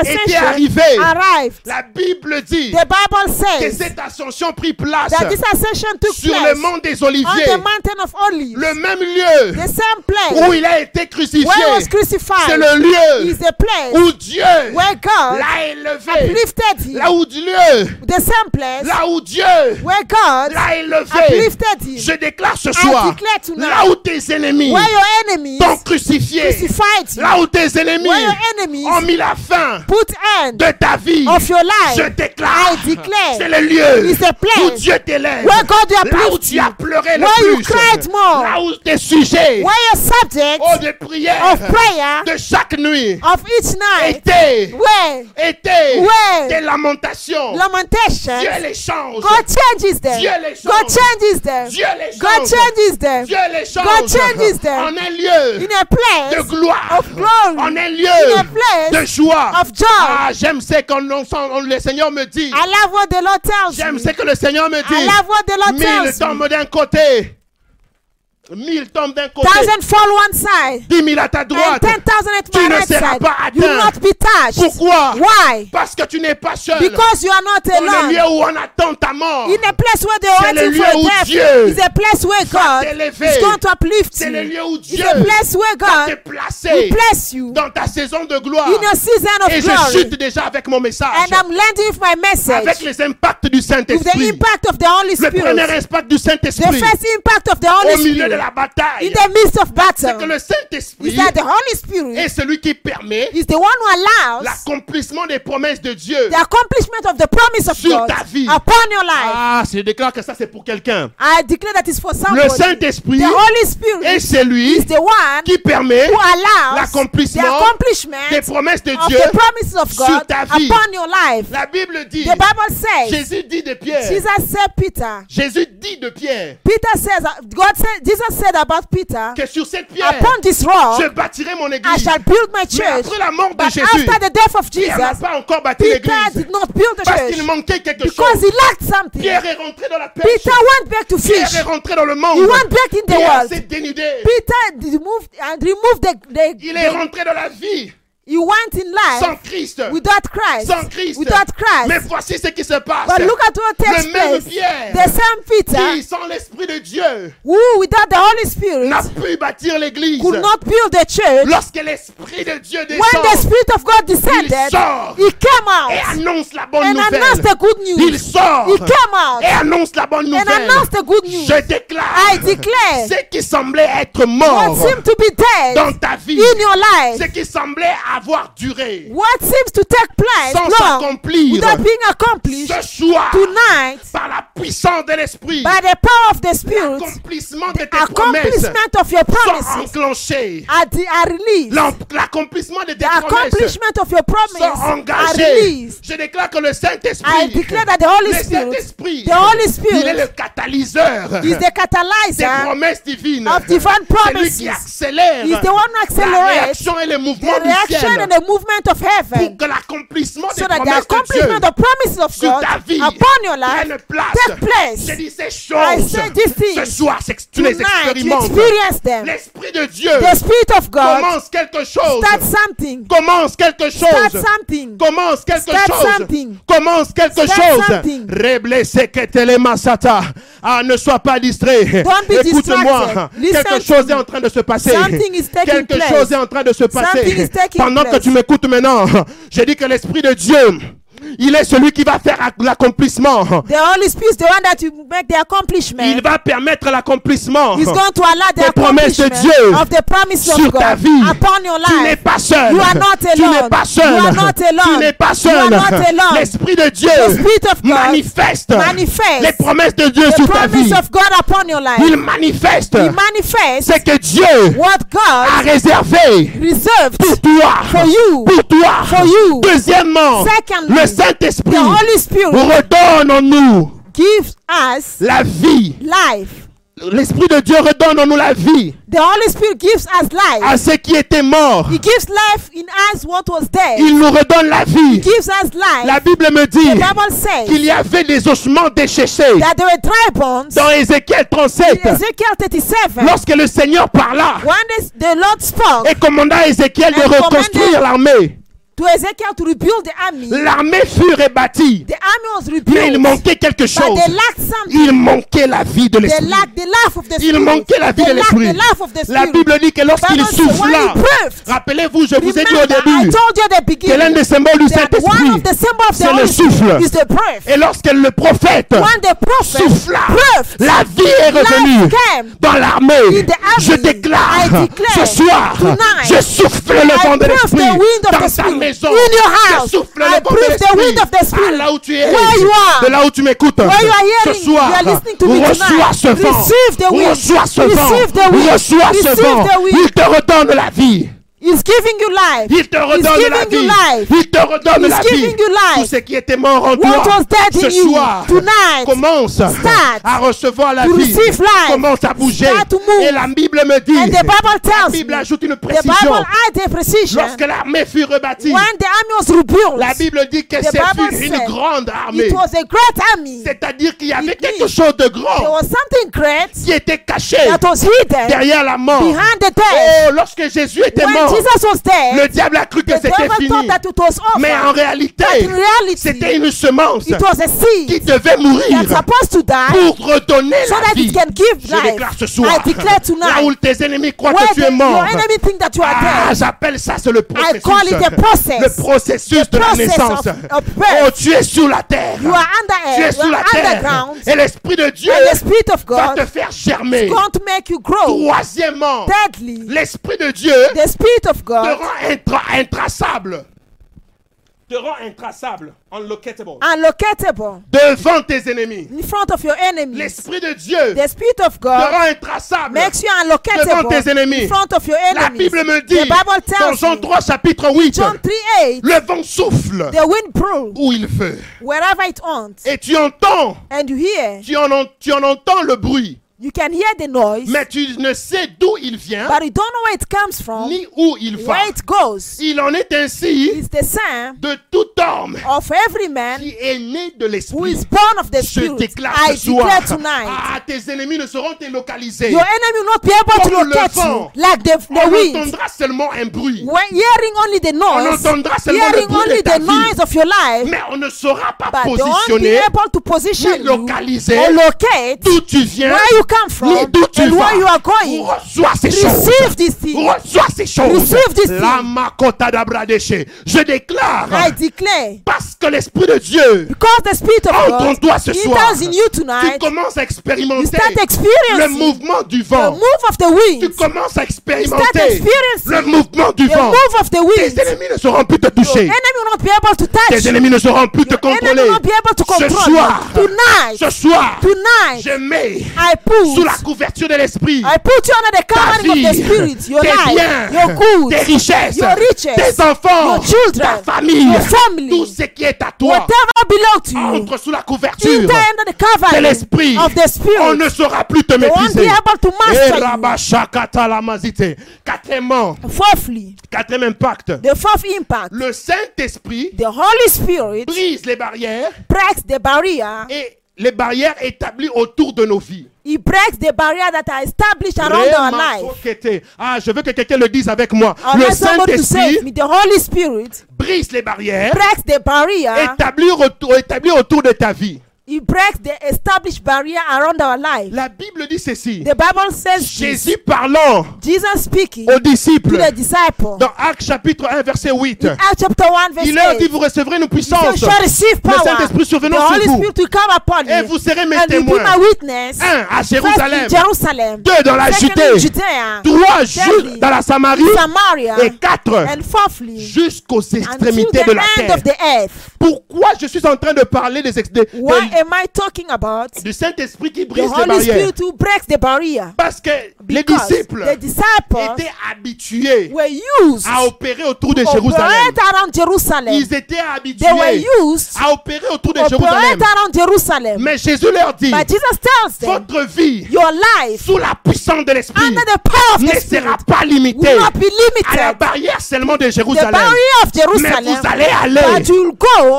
était arrivé, arrived, la Bible dit the Bible que says cette ascension prit place that this ascension took sur place le mont des on Oliviers, the mountain of Olives, le même lieu the same place où il a été crucifié. where he was C'est crucified le lieu the place où Dieu where God l'a élevé. uplifted him. Là où Dieu, The same place là où Dieu where God l'a élevé. uplifted him. Je déclare ce soir, declare tonight, là où tes ennemis Where your enemies t'ont crucifié, crucified you. là où tes ennemis Where your enemies ont mis la fin put end de ta vie, of your life. je déclare, I declare, c'est le lieu it's a place où Dieu t'élève, where God là où tu as pleuré le Where you plus, cried more. là où tes sujets Where your subject oh, de prière of prayer de chaque nuit of each night. Where étaient Where des lamentations. lamentations. Dieu les change. God changes them. Dieu les change. God changes them. Dieu les God change. changes them. Dieu les change God changes them. en un lieu In a place de gloire, of glory. en un In lieu a place de joie. of joy. Ah, j'aime ce que le Seigneur me dit. I love what the Lord tells J'aime me. ce que le Seigneur me I dit. love what the Lord Mille tells me. tombent d'un côté. Mille tombent d'un côté. Thousand fall one side. Dix mille à ta droite. at Tu my ne right seras side. pas You will atteint. not be touched. Pourquoi? Why? Parce que tu n'es pas seul. Because you are not Dans le alone. lieu où on attend ta mort. In a place where they C'est are le waiting lieu for où death Dieu is a place where God is going to uplift C'est le you. lieu où Dieu a place where te placer you dans ta saison de gloire. in your season of Et je chute déjà avec mon message. And I'm landing with my Avec message les impacts du with the Saint-Esprit. impact of the Holy Le premier Spirit. impact du The first impact of the Holy Spirit la bataille. in the midst of C'est que battle le Saint-Esprit is that the Holy est Spirit celui qui permet is the one who allows l'accomplissement des promesses de Dieu. the accomplishment of the promise of Sur God ta vie. upon your life. Ah, je déclare que ça c'est pour quelqu'un. I declare that is for Le. Saint-Esprit The Holy est celui is the one qui permet who allows the l'accomplissement des accomplishment promesses de of Dieu. the promises of sur God ta vie. upon your life. La Bible dit, The Bible says, Jésus dit de Pierre, Jesus said Peter. Jésus dit de Pierre Peter says, God said, Jesus said about Peter, que sur cette pierre, upon this rock je bâtirai mon I église. shall build my Mais church. après la mort de But Jésus, after the death of Pierre n'a Jesus, pas encore bâti Peter l'église. did not build the Parce qu'il church manquait quelque because chose. he lacked something. Pierre est rentré dans la pêche. Peter went back to Pierre fish. est rentré dans le monde. He went back in the Pierre world. s'est dénudé. Peter removed and removed the, the, Il est the- rentré dans la vie he went in sans life Christ. without Christ. Sans Christ. Without Mais Christ. voici ce qui se passe. But look at what takes Le même place. Pierre The same qui, Peter sans l'Esprit de Dieu, who without the Holy Spirit n'a pu bâtir l'église. could not build the church. Lorsque l'Esprit de Dieu When the descend Spirit of God il descended, sort he came et out annonce la bonne and nouvelle. announced the good Il news. sort He came out et annonce la bonne and nouvelle. announced the good news. Je déclare I declare ce qui semblait être what mort seemed to be dans dead ta vie, in your life, ce qui semblait avoir duré. What seems to take place? Sans s'accomplir. Without being accomplished. Ce soir tonight. par la puissance de l'Esprit. by the power of the Spirit, L'accomplissement de tes promesses accomplishment of your promises L'accomplissement de tes promesses accomplishment of your promise released. Je déclare que le I Saint-Esprit, declare that the Holy le Spirit, Saint-Esprit, the Holy il est le catalyseur is the des promesses divines. of divine C'est lui qui accélère He's the one who la accelerates réaction et le the mouvement du reaction ciel and the movement of pour heaven que l'accomplissement des so that the promesses de Dieu accomplishment of promises of sur God ta vie upon your life prenne place. take place. Je dis ces I choses. say these Ce things soir, tu les expérimentes. experience them. L'Esprit de Dieu The Spirit of God commence quelque chose. start something. Commence quelque Start chose. something. Commence quelque Start chose. something. Commence quelque Start chose. Reblessé que. Ah, ne sois pas distrait. Écoute-moi. Quelque chose est en train de se passer. Something is taking Quelque place. chose est en train de se passer. Pendant que tu m'écoutes maintenant, j'ai dit que l'Esprit de Dieu, il est celui qui va faire l'accomplissement. The Holy Spirit is the one that will make the Il accomplishment. va permettre l'accomplissement. He's going to allow the Des promesses de Dieu of the promises sur of ta vie. upon your Tu n'es life. pas seul. You are not Tu n'es pas seul. You are not alone. Tu n'es pas seul. not alone. L'Esprit de Dieu The Spirit of God manifeste manifeste les promesses de Dieu The sur ta vie. promise of God upon your life. Il manifeste He manifests ce que Dieu what a réservé reserved pour toi. for you. Pour toi. For you. Deuxièmement, Secondly, le Saint-Esprit Spirit redonne en nous gives us la vie. life. L'Esprit de Dieu redonne en nous la vie The Holy Spirit gives us life. à ceux qui étaient morts. He gives life in us what was dead. Il nous redonne la He vie. gives us life. La Bible me dit qu'il y avait des ossements déchechés that there were dry bones dans Ézéchiel 37. in Ezekiel 37. Lorsque le Seigneur parla When this, the Lord spoke et commanda Ézéchiel de reconstruire l'armée. L'armée fut rebâtie. Mais il manquait quelque chose. Il manquait la vie de l'esprit. Il manquait la vie de l'esprit. La. Bible dit que lorsqu'il souffla, rappelez-vous, je vous ai dit au début told you at the que l'un des symboles du Saint-Esprit, c'est le souffle. Et lorsque le prophète souffla, la vie est revenue dans l'armée. Je déclare ce soir, je souffle le vent de l'esprit dans ta maison. in your house. Je souffle I le the wind of the spirit là où tu es, where you are. de là où tu m'écoutes. Where you are Ce hearing, soir, you are listening to me reçois ce vent. Receive the wind. Ce. Receive the wind. Ce Receive the wind. Il te redonne la vie. He's giving you life. Il te redonne la vie. life. Il te redonne He's la vie. giving you life. Tout ce qui était mort en What toi, was dead ce in you? soir, tonight commence à recevoir la to vie. receive life. Commence à bouger. Start to move. Et la Bible me dit, And the Bible la tells Bible me, ajoute une the précision. Bible a precision. Lorsque l'armée fut rebâtie, When the army was rebuilt, la Bible dit que The Bible une grande armée. it was a great army. C'est-à-dire qu'il y avait It quelque chose de There grand was something great qui était caché that was hidden derrière la mort. behind the death. Oh, lorsque Jésus était When mort, le diable a cru que c'était fini. Mais en réalité, But in reality, c'était une semence it was a qui devait mourir that's supposed to die pour redonner so la that vie. it can give Je déclare ce soir, I declare là où tes ennemis croient que tu es mort, your enemy think that you are ah, j'appelle ça, c'est le processus. call it a process. Le processus de la process naissance. oh, tu es sur la terre. you are tu es sur la terre. underground, Et l'Esprit de Dieu and the Spirit of va te faire germer. is going to make you grow. Troisièmement, l'Esprit de Dieu Spirit of te God rend intra- intraçable. Te rend intraçable, unlocatable. unlocatable Devant tes ennemis. in front of your enemies. L'Esprit de Dieu The Spirit of te God rend intraçable. makes you Devant unlocatable tes ennemis. in front of your La enemies. Bible me The dit Bible dans tells Jean me, 3 chapitre 8, John 3 8, le vent souffle the wind blows où il veut. wherever it wants, Et tu entends, and you hear, tu en- tu en entends le bruit, you can hear the noise, mais tu ne sais d'où il vient but you don't know where it comes from, ni où il va. where it goes. Il en est ainsi It's the same de tout homme of every man qui est né de who l'esprit. is born of the Je Spirit. déclare I ce soir, tonight. ah, tes ennemis ne seront délocalisés. Your enemy will not be able to le locate vent. you like the, the On wind. entendra seulement un bruit, When hearing only the On noise, entendra seulement le hearing bruit de only ta the vie. noise of your life, mais on ne saura pas but positionner able to position ni locate d'où tu viens, where you come from? Tu and where you are going? Reçois ces choses. Receive this thing. Reçois ces choses. Je déclare, I declare, parce que l'Esprit de Dieu because the Spirit of entre en God toi ce soir, in you tu tonight, commences à you expérimenter start le experiencing mouvement du the vent. move of the Tu wind. commences à You start expérimenter experiencing le mouvement du the vent. move of the Tes wind. ennemis ne sauront plus te Your toucher. enemy will not be able to touch Tes you. ennemis ne sauront plus te Your enemy contrôler. will not be able to Ce control soir, you. Tonight, ce soir, tonight, je mets I put sous la couverture de l'Esprit I put you under the covering of the Spirit, your tes life, biens, your goods, tes richesses, your riches, tes enfants, your children, ta famille, your family, tout ce qui est à toi. whatever belongs to you. Entre sous la couverture Enter under the de l'Esprit. of the On Spirit. ne saura plus te won't be maîtriser. able to master you. rabashakata lamazite. Quatrièmement, Fourthly, quatrième impact. the fourth impact, Le Saint-Esprit the Holy Spirit brise les barrières breaks the barrier. et les barrières établies autour de nos vies. He breaks the barrier that are established around our life. Ah, je veux que quelqu'un le dise avec moi. I Le want somebody to say Saint-Esprit with me, the Holy Spirit brise les barrières breaks the barrier. autour de ta vie. He breaks the established barrier around our life. La Bible dit ceci. The Bible says. Jésus parlant Jesus speaking aux to disciples the disciple. dans Actes chapitre 1 verset 8. Acts chapter 1 verse Il leur dit 8. vous recevrez une You puissance shall receive le power. Saint-Esprit The survenant sur Holy vous. Spirit will come upon et you. vous serez mes And témoins. my witness. Un à First in Jérusalem, Jerusalem. deux dans la Judée, Judea. trois dans la Samarie Samaria. et quatre And fourthly, jusqu'aux extrémités the de la terre. of the earth. Pourquoi je suis en train de parler des, ex- de- de- am I talking about? du Saint-Esprit qui The brise les Holy barrières Spirit who breaks the barrier. Parce que les disciples the disciples étaient habitués were used à opérer autour de Jérusalem. Ils étaient They were habitués used à opérer autour de Jérusalem. Mais Jésus leur dit, votre vie your life sous la puissance de l'Esprit ne sera pas limitée will not be à la barrière seulement de Jérusalem. Mais vous allez aller,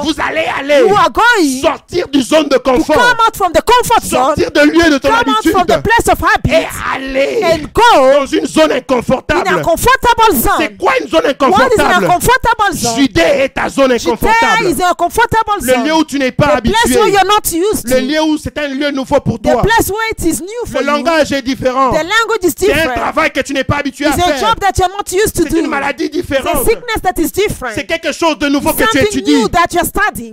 vous allez aller you are going sortir du zone de confort, come out from the comfort zone, sortir de lieu de ton come out habitude from the place of et aller and go dans une zone inconfortable. C'est quoi une zone What is an inconfortable? Judée est ta zone inconfortable. is a Le lieu où tu n'es pas the place habitué. where you're not used Le lieu où c'est un lieu nouveau pour The toi. place where it is new for Le you. langage est différent. The language is C'est un travail que tu n'es pas habitué à It's a faire. job that you're not used to C'est une maladie différente. sickness that is different. C'est quelque chose de nouveau que tu étudies.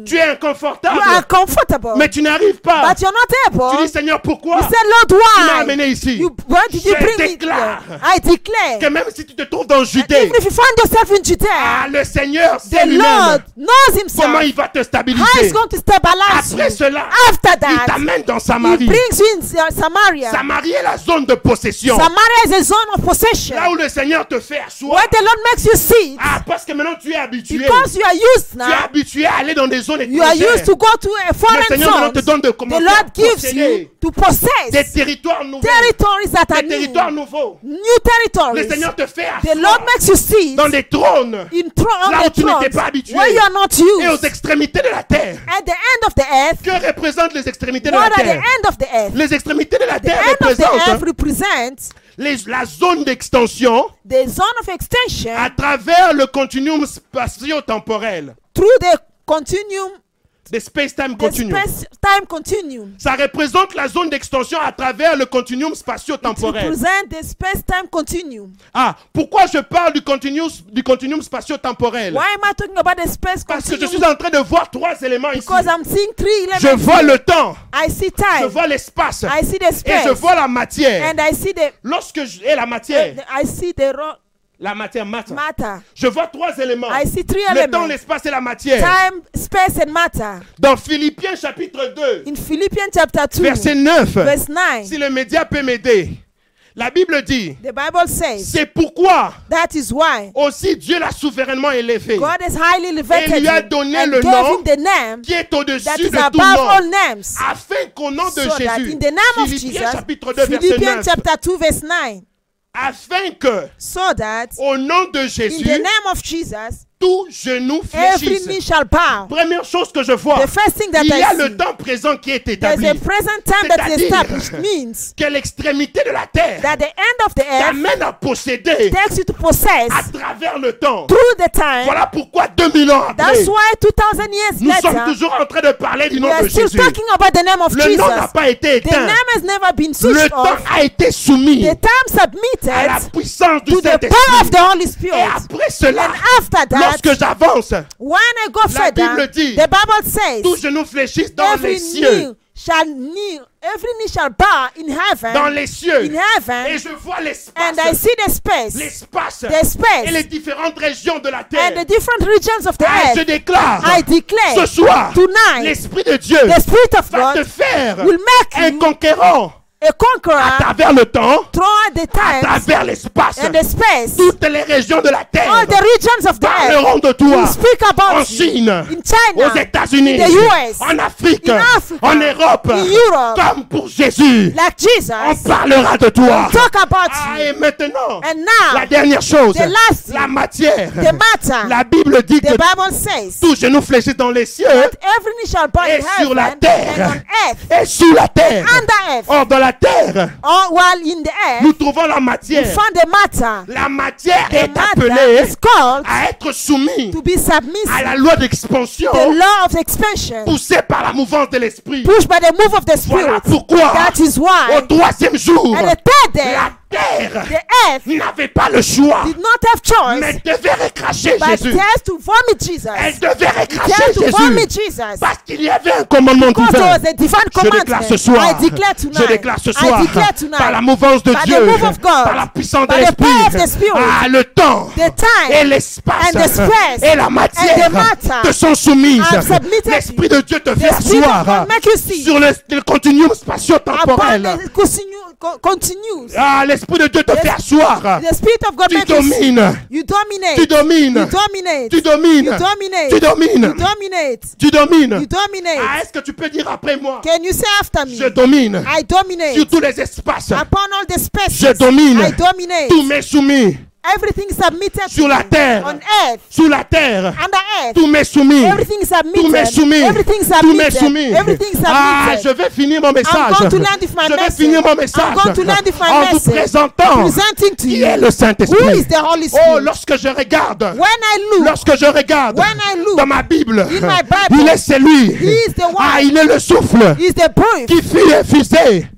Tu es You inconfortable. Mais tu n'arrives pas. but you're not Tu able. dis Seigneur, pourquoi You said, Lord, tu m'as why? amené ici You, why did you Me déclare? I declare. Que même si tu te trouves dans Judée, even if you find yourself in Judea, ah, le Seigneur the sait Lord lui-même knows himself comment il va te how he's stabiliser. going to stabilize Après you? cela, After il that, t'amène dans he Samarie. brings you in Sa- Samaria. Samarie est la zone de possession. Samaria is a zone of possession Là où le Seigneur te fait asseoir. where the Lord makes you sit Ah, parce que maintenant tu es habitué. because you are used Tu es now. habitué à aller dans des zones You are used étrangères. to go to a Le foreign Seigneur maintenant te zone. donne de The commencer à Lord gives you to des possess territoires nouveaux. territories that are Des new. Nouveaux. New Le territories. Seigneur te fait The Lord makes you sit dans des trônes in throne Là où the tu n'étais pas habitué. where you are not et aux extrémités de la terre. At the end of the earth, Que représentent les extrémités de la the terre? end of the earth? Les extrémités de la The terre représentent les- la zone d'extension the zone of extension à travers le continuum spatio-temporel. through the continuum, The space-time continuum. Ça représente la zone d'extension à travers le continuum spatio-temporel. space-time continuum. Ah, pourquoi je parle du continuum, du continuum spatio-temporel? Why am I talking about the space Parce que je suis en train de voir trois éléments ici. Because I'm seeing three Je vois le temps, I see je vois l'espace I see the et space. je vois la matière. And I see the, Lorsque je... Et la matière, I see the la matière matter. matter. Je vois trois éléments. I see three Le temps, l'espace et la matière. Time, space, and matter. Dans Philippiens chapitre 2, In Philippians chapter 2, verset 9, verse 9, si le média peut m'aider, la Bible dit, the Bible says, c'est pourquoi that is why aussi Dieu l'a souverainement élevé, God has highly elevated Et lui a donné le nom name qui est au-dessus de tout nom, afin qu'au nom de So Jésus, in the name of Philippiens chapitre 2, verset Philippians 9, chapter 2, verse 9, afin que so that au nom de in Jésus, the name of Jesus, tout genou fléchisse. Première chose que je vois, The first thing that il y a I le temps présent qui est établi. a present time that is C'est-à-dire- Que l'extrémité de la terre that the end of the earth t'amène à posséder à travers le temps. through the time. Voilà pourquoi 2000 ans après, That's why 2000 years nous sommes toujours en train de parler du nom de Jésus. talking about the name of Le nom n'a Jesus. pas été The éteint. name has never been Le temps a été soumis The time à la puissance du to the power of the Saint-Esprit. Holy Et Spirit. après cela, And after that, lorsque j'avance, La Bible dit, the Bible says, tout genou fléchisse dans les cieux. knee shall kneel, every knee shall bow in heaven, Dans les cieux. in Et je vois and I l'espace. see the space, L'espace. the space, Et les différentes régions de la and terre. the different regions of the Ah, je déclare I declare ce soir, tonight, l'Esprit de Dieu the Spirit of va te faire will make un you a à conqueror travers le temps, à travers l'espace. and the space, Toutes les régions de la terre all the regions of the earth. parleront de toi speak en about Chine, in China, aux États-Unis, in the US, en Afrique, in Africa, en Europe, in Europe, comme pour Jésus. like On Jesus. parlera de toi. Talk about Ah, et maintenant, And la now, dernière chose, the last la matière. the matter, La Bible dit the que Bible says tout genou fléchit dans les cieux et sur la terre et sous la terre. under earth, Or, dans la terre, while in the nous trouvons la matière. found the matter. La matière est appelée à être soumise to be à la loi d'expansion poussée par la mouvance de l'esprit. pushed by the move of the Voilà Spirit. pourquoi, That is au troisième jour, and the third day, la terre the earth n'avait pas le choix, did not have mais choice, devait recracher but Jésus. dares to vomit Jesus. Elle devait recracher to vomit Jésus. Jesus. Parce qu'il y avait un commandement there divin. was a divine Je déclare ce soir, I declare tonight. je déclare ce soir, I declare tonight. par la mouvance de by the Dieu, move of God, par la puissance de l'Esprit, Spirit, ah, le temps the time et l'espace and the space et la and matière the matter te sont soumises. L'Esprit de Dieu te the fait asseoir sur le, le continuum spatio-temporel. Continues. Ah, l'Esprit de Dieu te fait asseoir. The Spirit of God Tu domines. You dominate. Tu domines. You dominate. Tu domines. You dominate. Tu domines. You dominate. Tu domines. You dominate. Ah, est-ce que tu peux dire après moi? Can you say after me? Je domine I dominate. sur tous les espaces. Upon all the spaces. Je domine. I dominate. Tout m'est soumis. Everything is submitted sur la terre, on earth, sous la terre. under earth. Tout m'est soumis. Everything is Tout m'est submitted. soumis. Everything is Tout m'est soumis. Everything Ah, je vais finir mon message. I'm going to land with my je vais message. finir mon I'm message going to land with my en vous présentant Presenting to qui est le who Saint-Esprit. is the Holy Oh, lorsque je regarde, When I look, lorsque je regarde When I look dans ma Bible, in my Bible, il est celui. He is the one. Ah, il est le souffle is the proof. qui fut.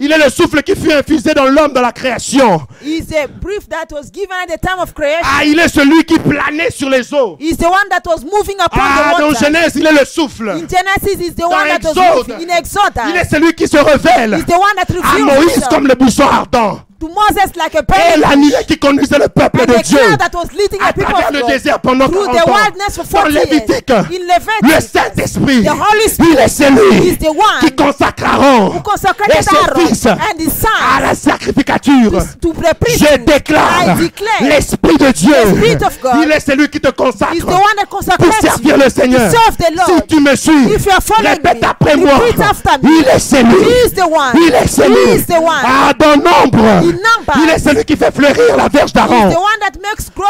Il est le souffle qui fut infusé dans l'homme dans la création. Is the brief that was given at the time of creation. Ah, il est celui qui planait sur les eaux. Is the one that was moving upon Ah, the dans. Genèse, il est le souffle. In Genesis, is the Dans one that was Exode, moving. In Exodus, Il est celui qui se révèle is the one that à revealed Moïse himself comme le buisson ardent. To Moses like a Et qui conduisait le peuple de Dieu cloud that was leading à the people travers of le God désert pendant through 40 the ans. wilderness for Dans 40 years. Lévitique, In le Leviticus, Saint-Esprit, the Holy il Spirit est celui is the one qui consacre Aaron who et consecrated ses Aaron fils and his à la sacrificature. to the Je déclare I declare l'Esprit de Dieu. The Spirit of God Il est celui qui te consacre the one that pour consecrates servir you le Seigneur. to serve the Si Lord. tu me suis, If you are following répète me, après moi. repeat after me. Il est celui. He is the one. Il est celui. He is the one. Ah, dans nombre. Il est celui qui fait fleurir la verge d'Aaron.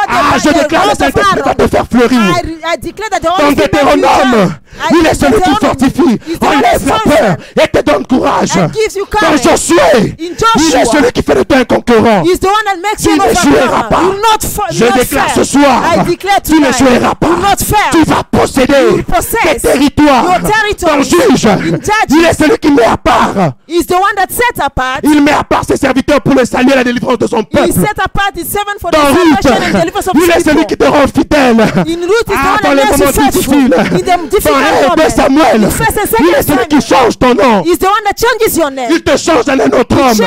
Ah, je déclare le Saint-Esprit va te faire fleurir. Dans Deutéronome, il est celui qui fortifie, enlève la peur et te donne courage. Dans. Josué, il est celui qui fait de toi un makes Tu ne joueras pas. Je déclare ce soir, tu ne joueras pas. Tu vas posséder tes territoires. Ton juge, il est celui qui met à part. Il met à part ses serviteurs pour le salut et la délivrance de son peuple. Dans il est celui qui te rend fidèle. Ah, the dans one les that makes moments you faithful. difficiles. In the Dans difficult 1 et 2 moments. Samuel, In first and il est celui qui change ton nom. Il te change en un autre homme.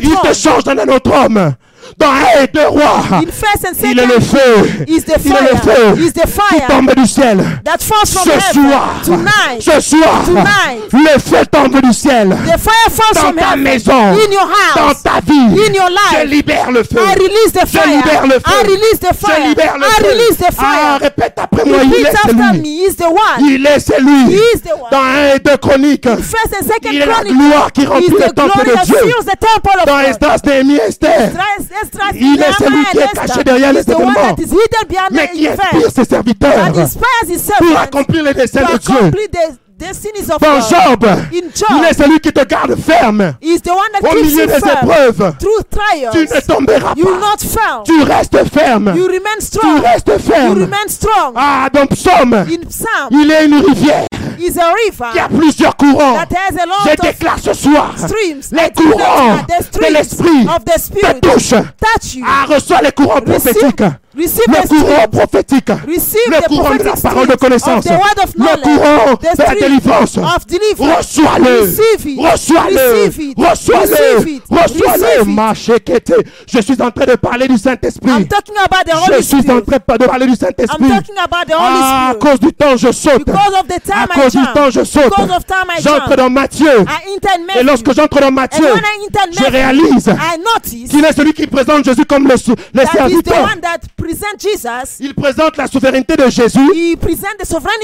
Il te change en un autre homme. Dans 1 et 2 rois, In first and il est le second, feu. Il est le fire. feu qui tombe du ciel. that falls from Ce heaven soir, tonight. ce soir, Tonight. le feu tombe du ciel. The fire falls Dans from ta heaven maison, in your dans house. ta vie, in your life. je libère le feu. I release the Je fire. libère le feu. I release the Je fire. libère le I feu. release the Ah, fire. répète après moi, il est celui. me. He's the one. Il est celui. He is the one. Dans 1 et 2 chroniques, First and second il est la gloire qui remplit le temple de Dieu. Dans. Esdras, Néhémie, Esther. Il est celui qui est caché derrière les événements. mais qui inspire ses serviteurs pour accomplir les desseins de Dieu. Dans. Job, il est celui qui te garde ferme au milieu des épreuves. Tu ne tomberas pas. Tu restes ferme. You remain Tu restes You ferme. remain strong. Ah, dans Psaume, il est une rivière is a qui a plusieurs courants. that has a Je lot of déclare ce soir, streams. les courants that the de l'esprit of the te Spirit touchent. touch you. Ah, reçois les courants prophétiques. Receive Le the courant prophétique. Receive Le the courant de la parole de connaissance. of the word of Le courant The de la délivrance. of deliverance. Reçois-le. Receive it. Reçois-le. Receive it. Reçois-le. Reçois-le. Je suis en train de parler du Saint-Esprit. I'm talking about the Je Holy suis en Spirit. train de parler du I'm Saint-Esprit. talking about the Holy Ah, à Spirit. cause du temps, je saute. Because of the À time I cause du temps, je saute. Because of time I J'entre dans Matthieu. Et lorsque j'entre dans And Matthieu, je Matthew, réalise I notice qu'il est celui qui présente Jésus comme le, serviteur. Presents Jesus. Il présente la souveraineté de Jésus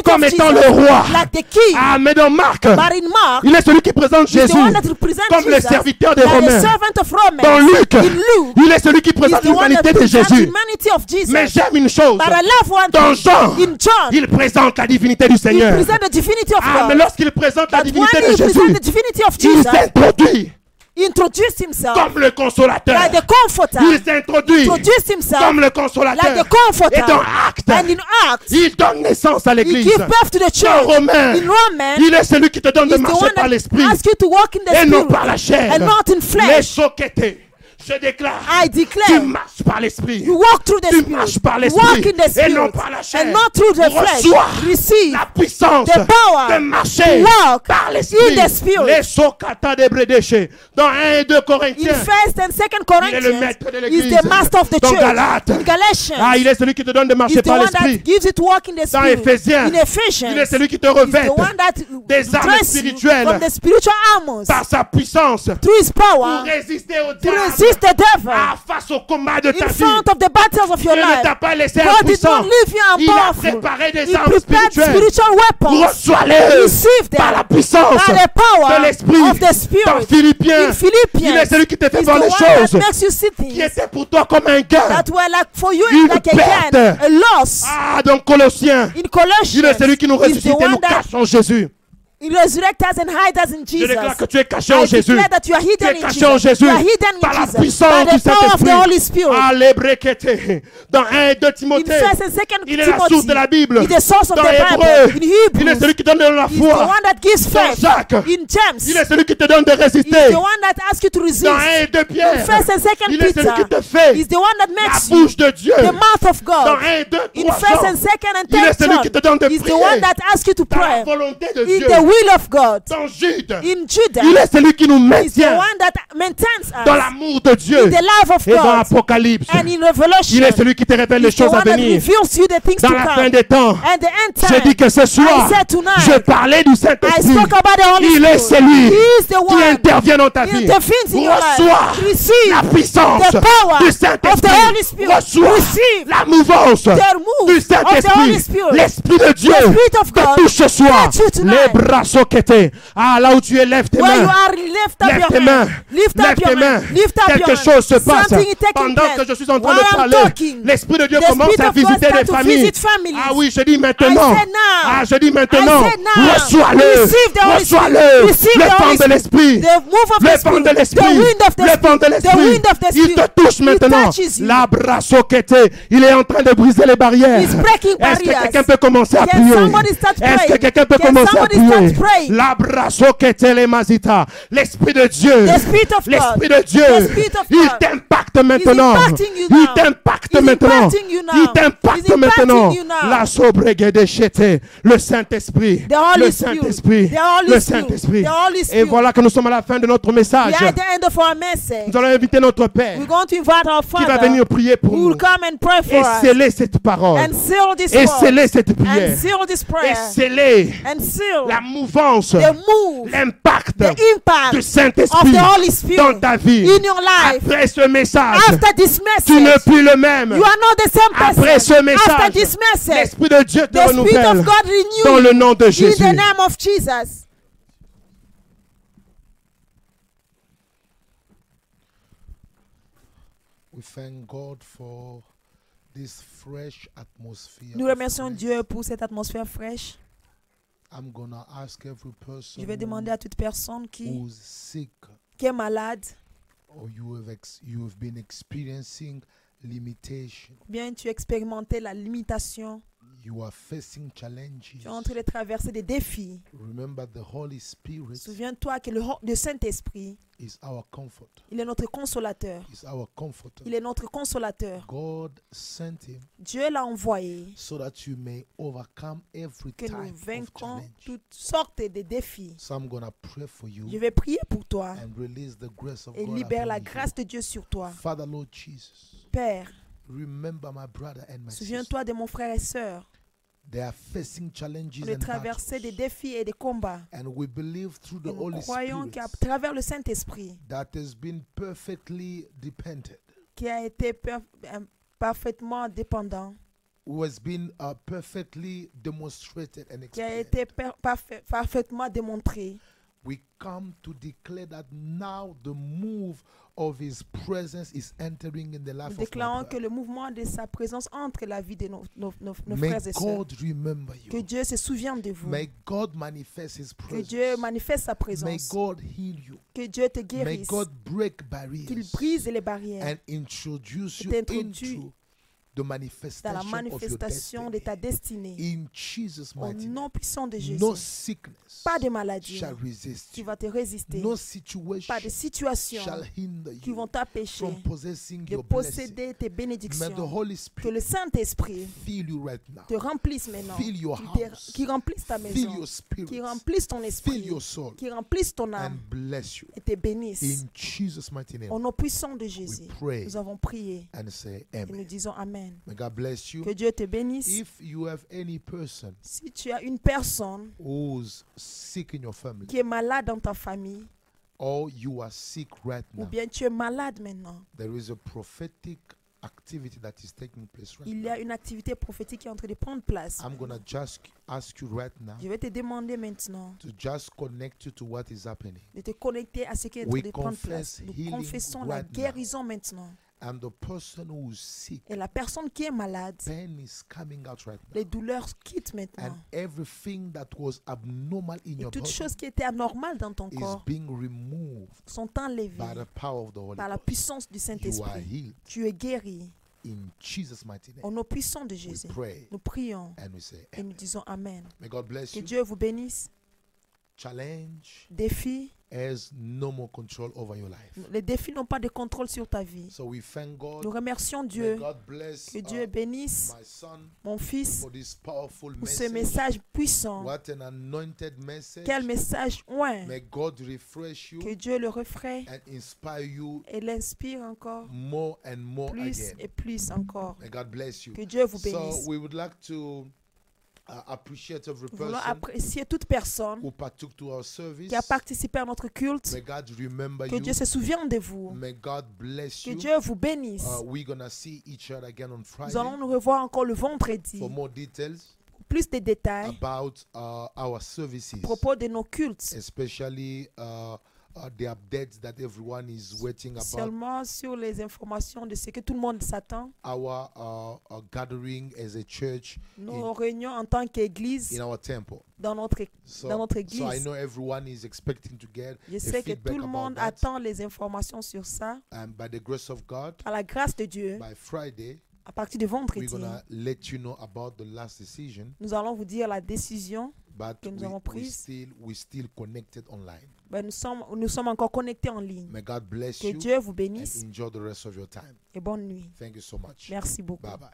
comme of étant Jesus le roi. like the king. Ah, mais dans Marc, Mark, il est celui qui présente Jésus comme le serviteur des Romains. Romans. Dans Luc, Luke, il est celui qui présente l'humanité de Jésus. Mais j'aime une chose. Dans. Jean, John, il présente la divinité du Seigneur. Ah, mais lorsqu'il présente la divinité de Jésus, il s'introduit he introduced himself comme le consolateur. like the comforter. Il s'introduit comme le consolateur. like the comforter. Et dans And in Acts, il donne naissance à l'église. gives birth to the Dans. Romains, In Romans, il est celui qui te donne de marcher par l'esprit et non par la chair. and not in Les flesh. soquetés. Je déclare, I tu declare marches par l'esprit. you walk through the Tu spirit, marches par you walk l'esprit in the et non spirit, par la chair. and not through the flesh. Reçois Receive la puissance the power de marcher to walk par in l'esprit. the spirit. Les socata de Brédéché. Dans 1 et 2 in Corinthiens. First and Second Il est le Corinthians. maître de l'église. the master of the Dans church. Galates. In Galatians, Ah, il est celui qui te donne de marcher par l'esprit. that gives to walk in the Dans spirit. Éphésiens, in Ephesians, Il est celui qui te revêt des armes spirituelles from the spiritual armors par sa puissance through his pour power résister au to diable. Resist the devil Ah, face au combat de ta in vie. front of the battles of your Dieu ne t'a pas laissé God did not leave you Il a préparé des armes prepared spirituelles. spiritual weapons. Reçois-les Receive them par la puissance by the power de l'esprit. of the Spirit. Dans Philippiens, In Philippians, il est celui qui te fait voir les choses that makes you see qui pour toi comme un gain. that were like for you Une like a gain, perte. a loss. Ah, dans Colossiens, In Colossians, il est celui qui nous ressuscite et nous cache en Jésus. He resurrect us and hide us in Je Jesus. déclare que tu es caché en I Jésus. declare that you are Tu hidden es in caché en Jesus. Jésus par la puissance By du the power of the Holy Spirit. Saint-Esprit. Dans 1 et 2 In Timothée, il est la source de la Bible. he's the source of Dans the Bible. Hébreu, In il est celui qui donne de la foi. one that gives Dans faith. Jacques, In James, il est celui qui te donne de résister. the one that asks you to resist. Dans 1 et 2 In Pierre, il est celui qui te fait he's the one that la makes you bouche de Dieu. the mouth of Dans God. 1 et 2, In 3 First Jean, and Second and il est celui qui te donne de prier dans la volonté de Dieu. Will of God. Dans Jude, In Judah, il est celui qui nous maintient dans l'amour de Dieu. in the love of Et dans God. Apocalypse, And in Revelation, il est celui qui te révèle les choses à venir. Dans la fin des temps, dit time, que ce soir, tonight, je parlais du Saint-Esprit. spoke about the Holy Il est Spirit. celui qui intervient dans ta vie. Reçois la puissance the power du of the Holy Saint-Esprit. Spirit. Reçois la mouvance du of the Holy Saint-Esprit. Spirit. L'Esprit de Dieu The Spirit of te God touche ce soir. Les bras Ah, là où tu es, lève tes mains. Lève tes mains. Lève tes mains. Quelque chose se passe pendant que je suis en train de parler. L'Esprit de Dieu commence à visiter to familles. Ah oui, je dis maintenant. Ah, je dis maintenant. Reçois-le. Reçois-le. Le Holy de l'Esprit. Le Spirit. de l'Esprit. Le Spirit. de l'Esprit. Il te touche He maintenant. La. Il est en train de briser les barrières. Est-ce que quelqu'un peut commencer à prier? Est-ce que quelqu'un peut commencer à prier? Mazita. L'Esprit de Dieu. L'Esprit de Dieu. Il t'impacte maintenant. Il t'impacte maintenant. Il t'impacte maintenant. La. Le Saint-Esprit. Le Spirit. Saint-Esprit. The Holy Le Spirit. Saint-Esprit. Et voilà que nous sommes à la fin de notre message. Nous allons inviter notre Père We're going to invite our qui va Father venir prier pour nous. will come and pray for Et us sceller cette parole. and seal this Et sceller cette prière. Et prayer sceller la mouvance, the move, l'impact du Saint-Esprit the Holy dans Spirit ta vie. in your life. Après ce message, After this tu n'es message, plus le même. you are not the same Après ce person. message, After this message, l'Esprit de Dieu te the Spirit renouvelle of God renew dans le nom de in Jésus. the name of Jesus. We thank God for this fresh atmosphere. Nous remercions. Dieu pour cette atmosphère fraîche. I'm gonna ask every person Je vais demander à toute personne qui, who's sick qui est malade, or you have ex- you have been experiencing limitation. ou bien tu as expérimenté la limitation, You are facing challenges. tu es en train de traverser des défis. Remember, the Holy Spirit Souviens-toi que le, le Saint-Esprit, is our comfort. il est notre consolateur. Is our comforter. Il est notre consolateur. God sent him Dieu l'a envoyé so that you may overcome every que type nous of challenge. toutes sortes de défis. So I'm gonna pray for you Je vais prier pour toi and release the grace of et God. libère la grâce de Dieu sur toi. Father, Lord Jesus, Père, remember my brother and my sister. souviens-toi de mon frère et sœur. They are facing challenges and traversé des défis et des combats. And we believe through Et the nous Holy croyons Spirit qu'à travers le Saint-Esprit, that has been perfectly dependent, qui a été per- euh, parfaitement dépendant, who has been uh, perfectly demonstrated and qui a été parfait- parfaitement démontré, We come to declare that now the move of His presence is entering in the nous life of déclarons my que le mouvement de sa présence entre la vie de nos, nos- nos- nos May frères et sœurs. God remember Que. Dieu se souvienne de vous. May God manifest His Que Dieu presence. manifeste sa May présence. God heal you. Que Dieu te May guérisse. God break Qu'il barriers brise les barrières and introduce Et you into the dans la manifestation manifestation de ta destinée. In Jesus' Au nom puissant de Jésus. No sickness Pas de maladie shall resist qui va te résister. No situation Pas de situation shall hinder qui vont t'empêcher de posséder tes May the bénédictions. Holy Que le Saint-Esprit right te remplisse maintenant. Fill your Qui, te- house. qui remplisse ta Fill maison. your spirit. Qui remplisse ton Fill esprit. your soul. Qui remplisse ton And âme. bless you. Et te bénisse. In Jesus' mighty name. Au nom puissant de Jésus. pray. Nous avons prié. And say Et nous disons Amen. May God bless you. Que Dieu te bénisse. If you have any person Si tu as une personne who's sick in your family qui est malade dans ta famille or you are sick right ou now, bien tu es malade maintenant. there is a prophetic activity that is taking place right Il y now. a une activité prophétique qui est en train de prendre place. I'm gonna just ask you right now Je vais te demander maintenant to just connect you to what is happening. de te connecter à ce qui est en train de prendre place. Nous confessons la now. guérison maintenant. And the person who is sick, Et la personne qui est malade, pain is coming out right now. les douleurs quittent And maintenant. everything that was abnormal in Et your toutes body choses qui étaient anormales dans ton is corps being removed sont enlevées by the power of the Holy par la Ghost. puissance du You are Saint-Esprit. healed Tu es guéri. in Jesus' mighty name. Au nom puissant de We Jésus, pray nous prions and we say, et nous Amen. disons Amen. May God bless Que you. Dieu vous bénisse. Challenge has no more control over your life. les défis n'ont pas de contrôle sur ta vie. So we thank God. Nous remercions May Dieu. God bless Que uh, Dieu bénisse my son mon fils for this powerful pour ce message. message puissant. What an anointed message. Quel message oint. May God refresh you Que Dieu le refraie and inspire you et l'inspire encore more and more plus again. et plus encore. May God bless you. Que Dieu vous So bénisse. we would like to uh, appreciate every Nous voulons apprécier toute personne who partook to our service. qui a participé à notre culte. May God remember Que you. Dieu se souvienne de vous. May God bless Que you. Dieu vous bénisse. Uh, we're gonna see each other again on Friday Nous allons nous revoir encore le vendredi. for more details Pour plus de détails about uh, our services, à propos de nos cultes. especially uh, uh, the updates that everyone is waiting about Seulement sur les informations de ce que tout le monde s'attend. our uh, uh, gathering as a church Nos réunions en tant qu'église in our temple. dans notre, So, dans notre so I église. know everyone is expecting to get Je sais que tout le monde that. attend les informations sur ça. And by the grace of God, À la grâce de Dieu, by Friday, à partir de we're vendredi, gonna let you know about the last decision. nous allons vous dire la décision. But Que nous we, avons we prise. still we still connected online. Ben, nous, sommes, nous sommes encore connectés en ligne. May God bless Que you Dieu vous and bénisse enjoy the rest of your time. et bonne nuit. Thank you so much. Merci beaucoup. Bye bye.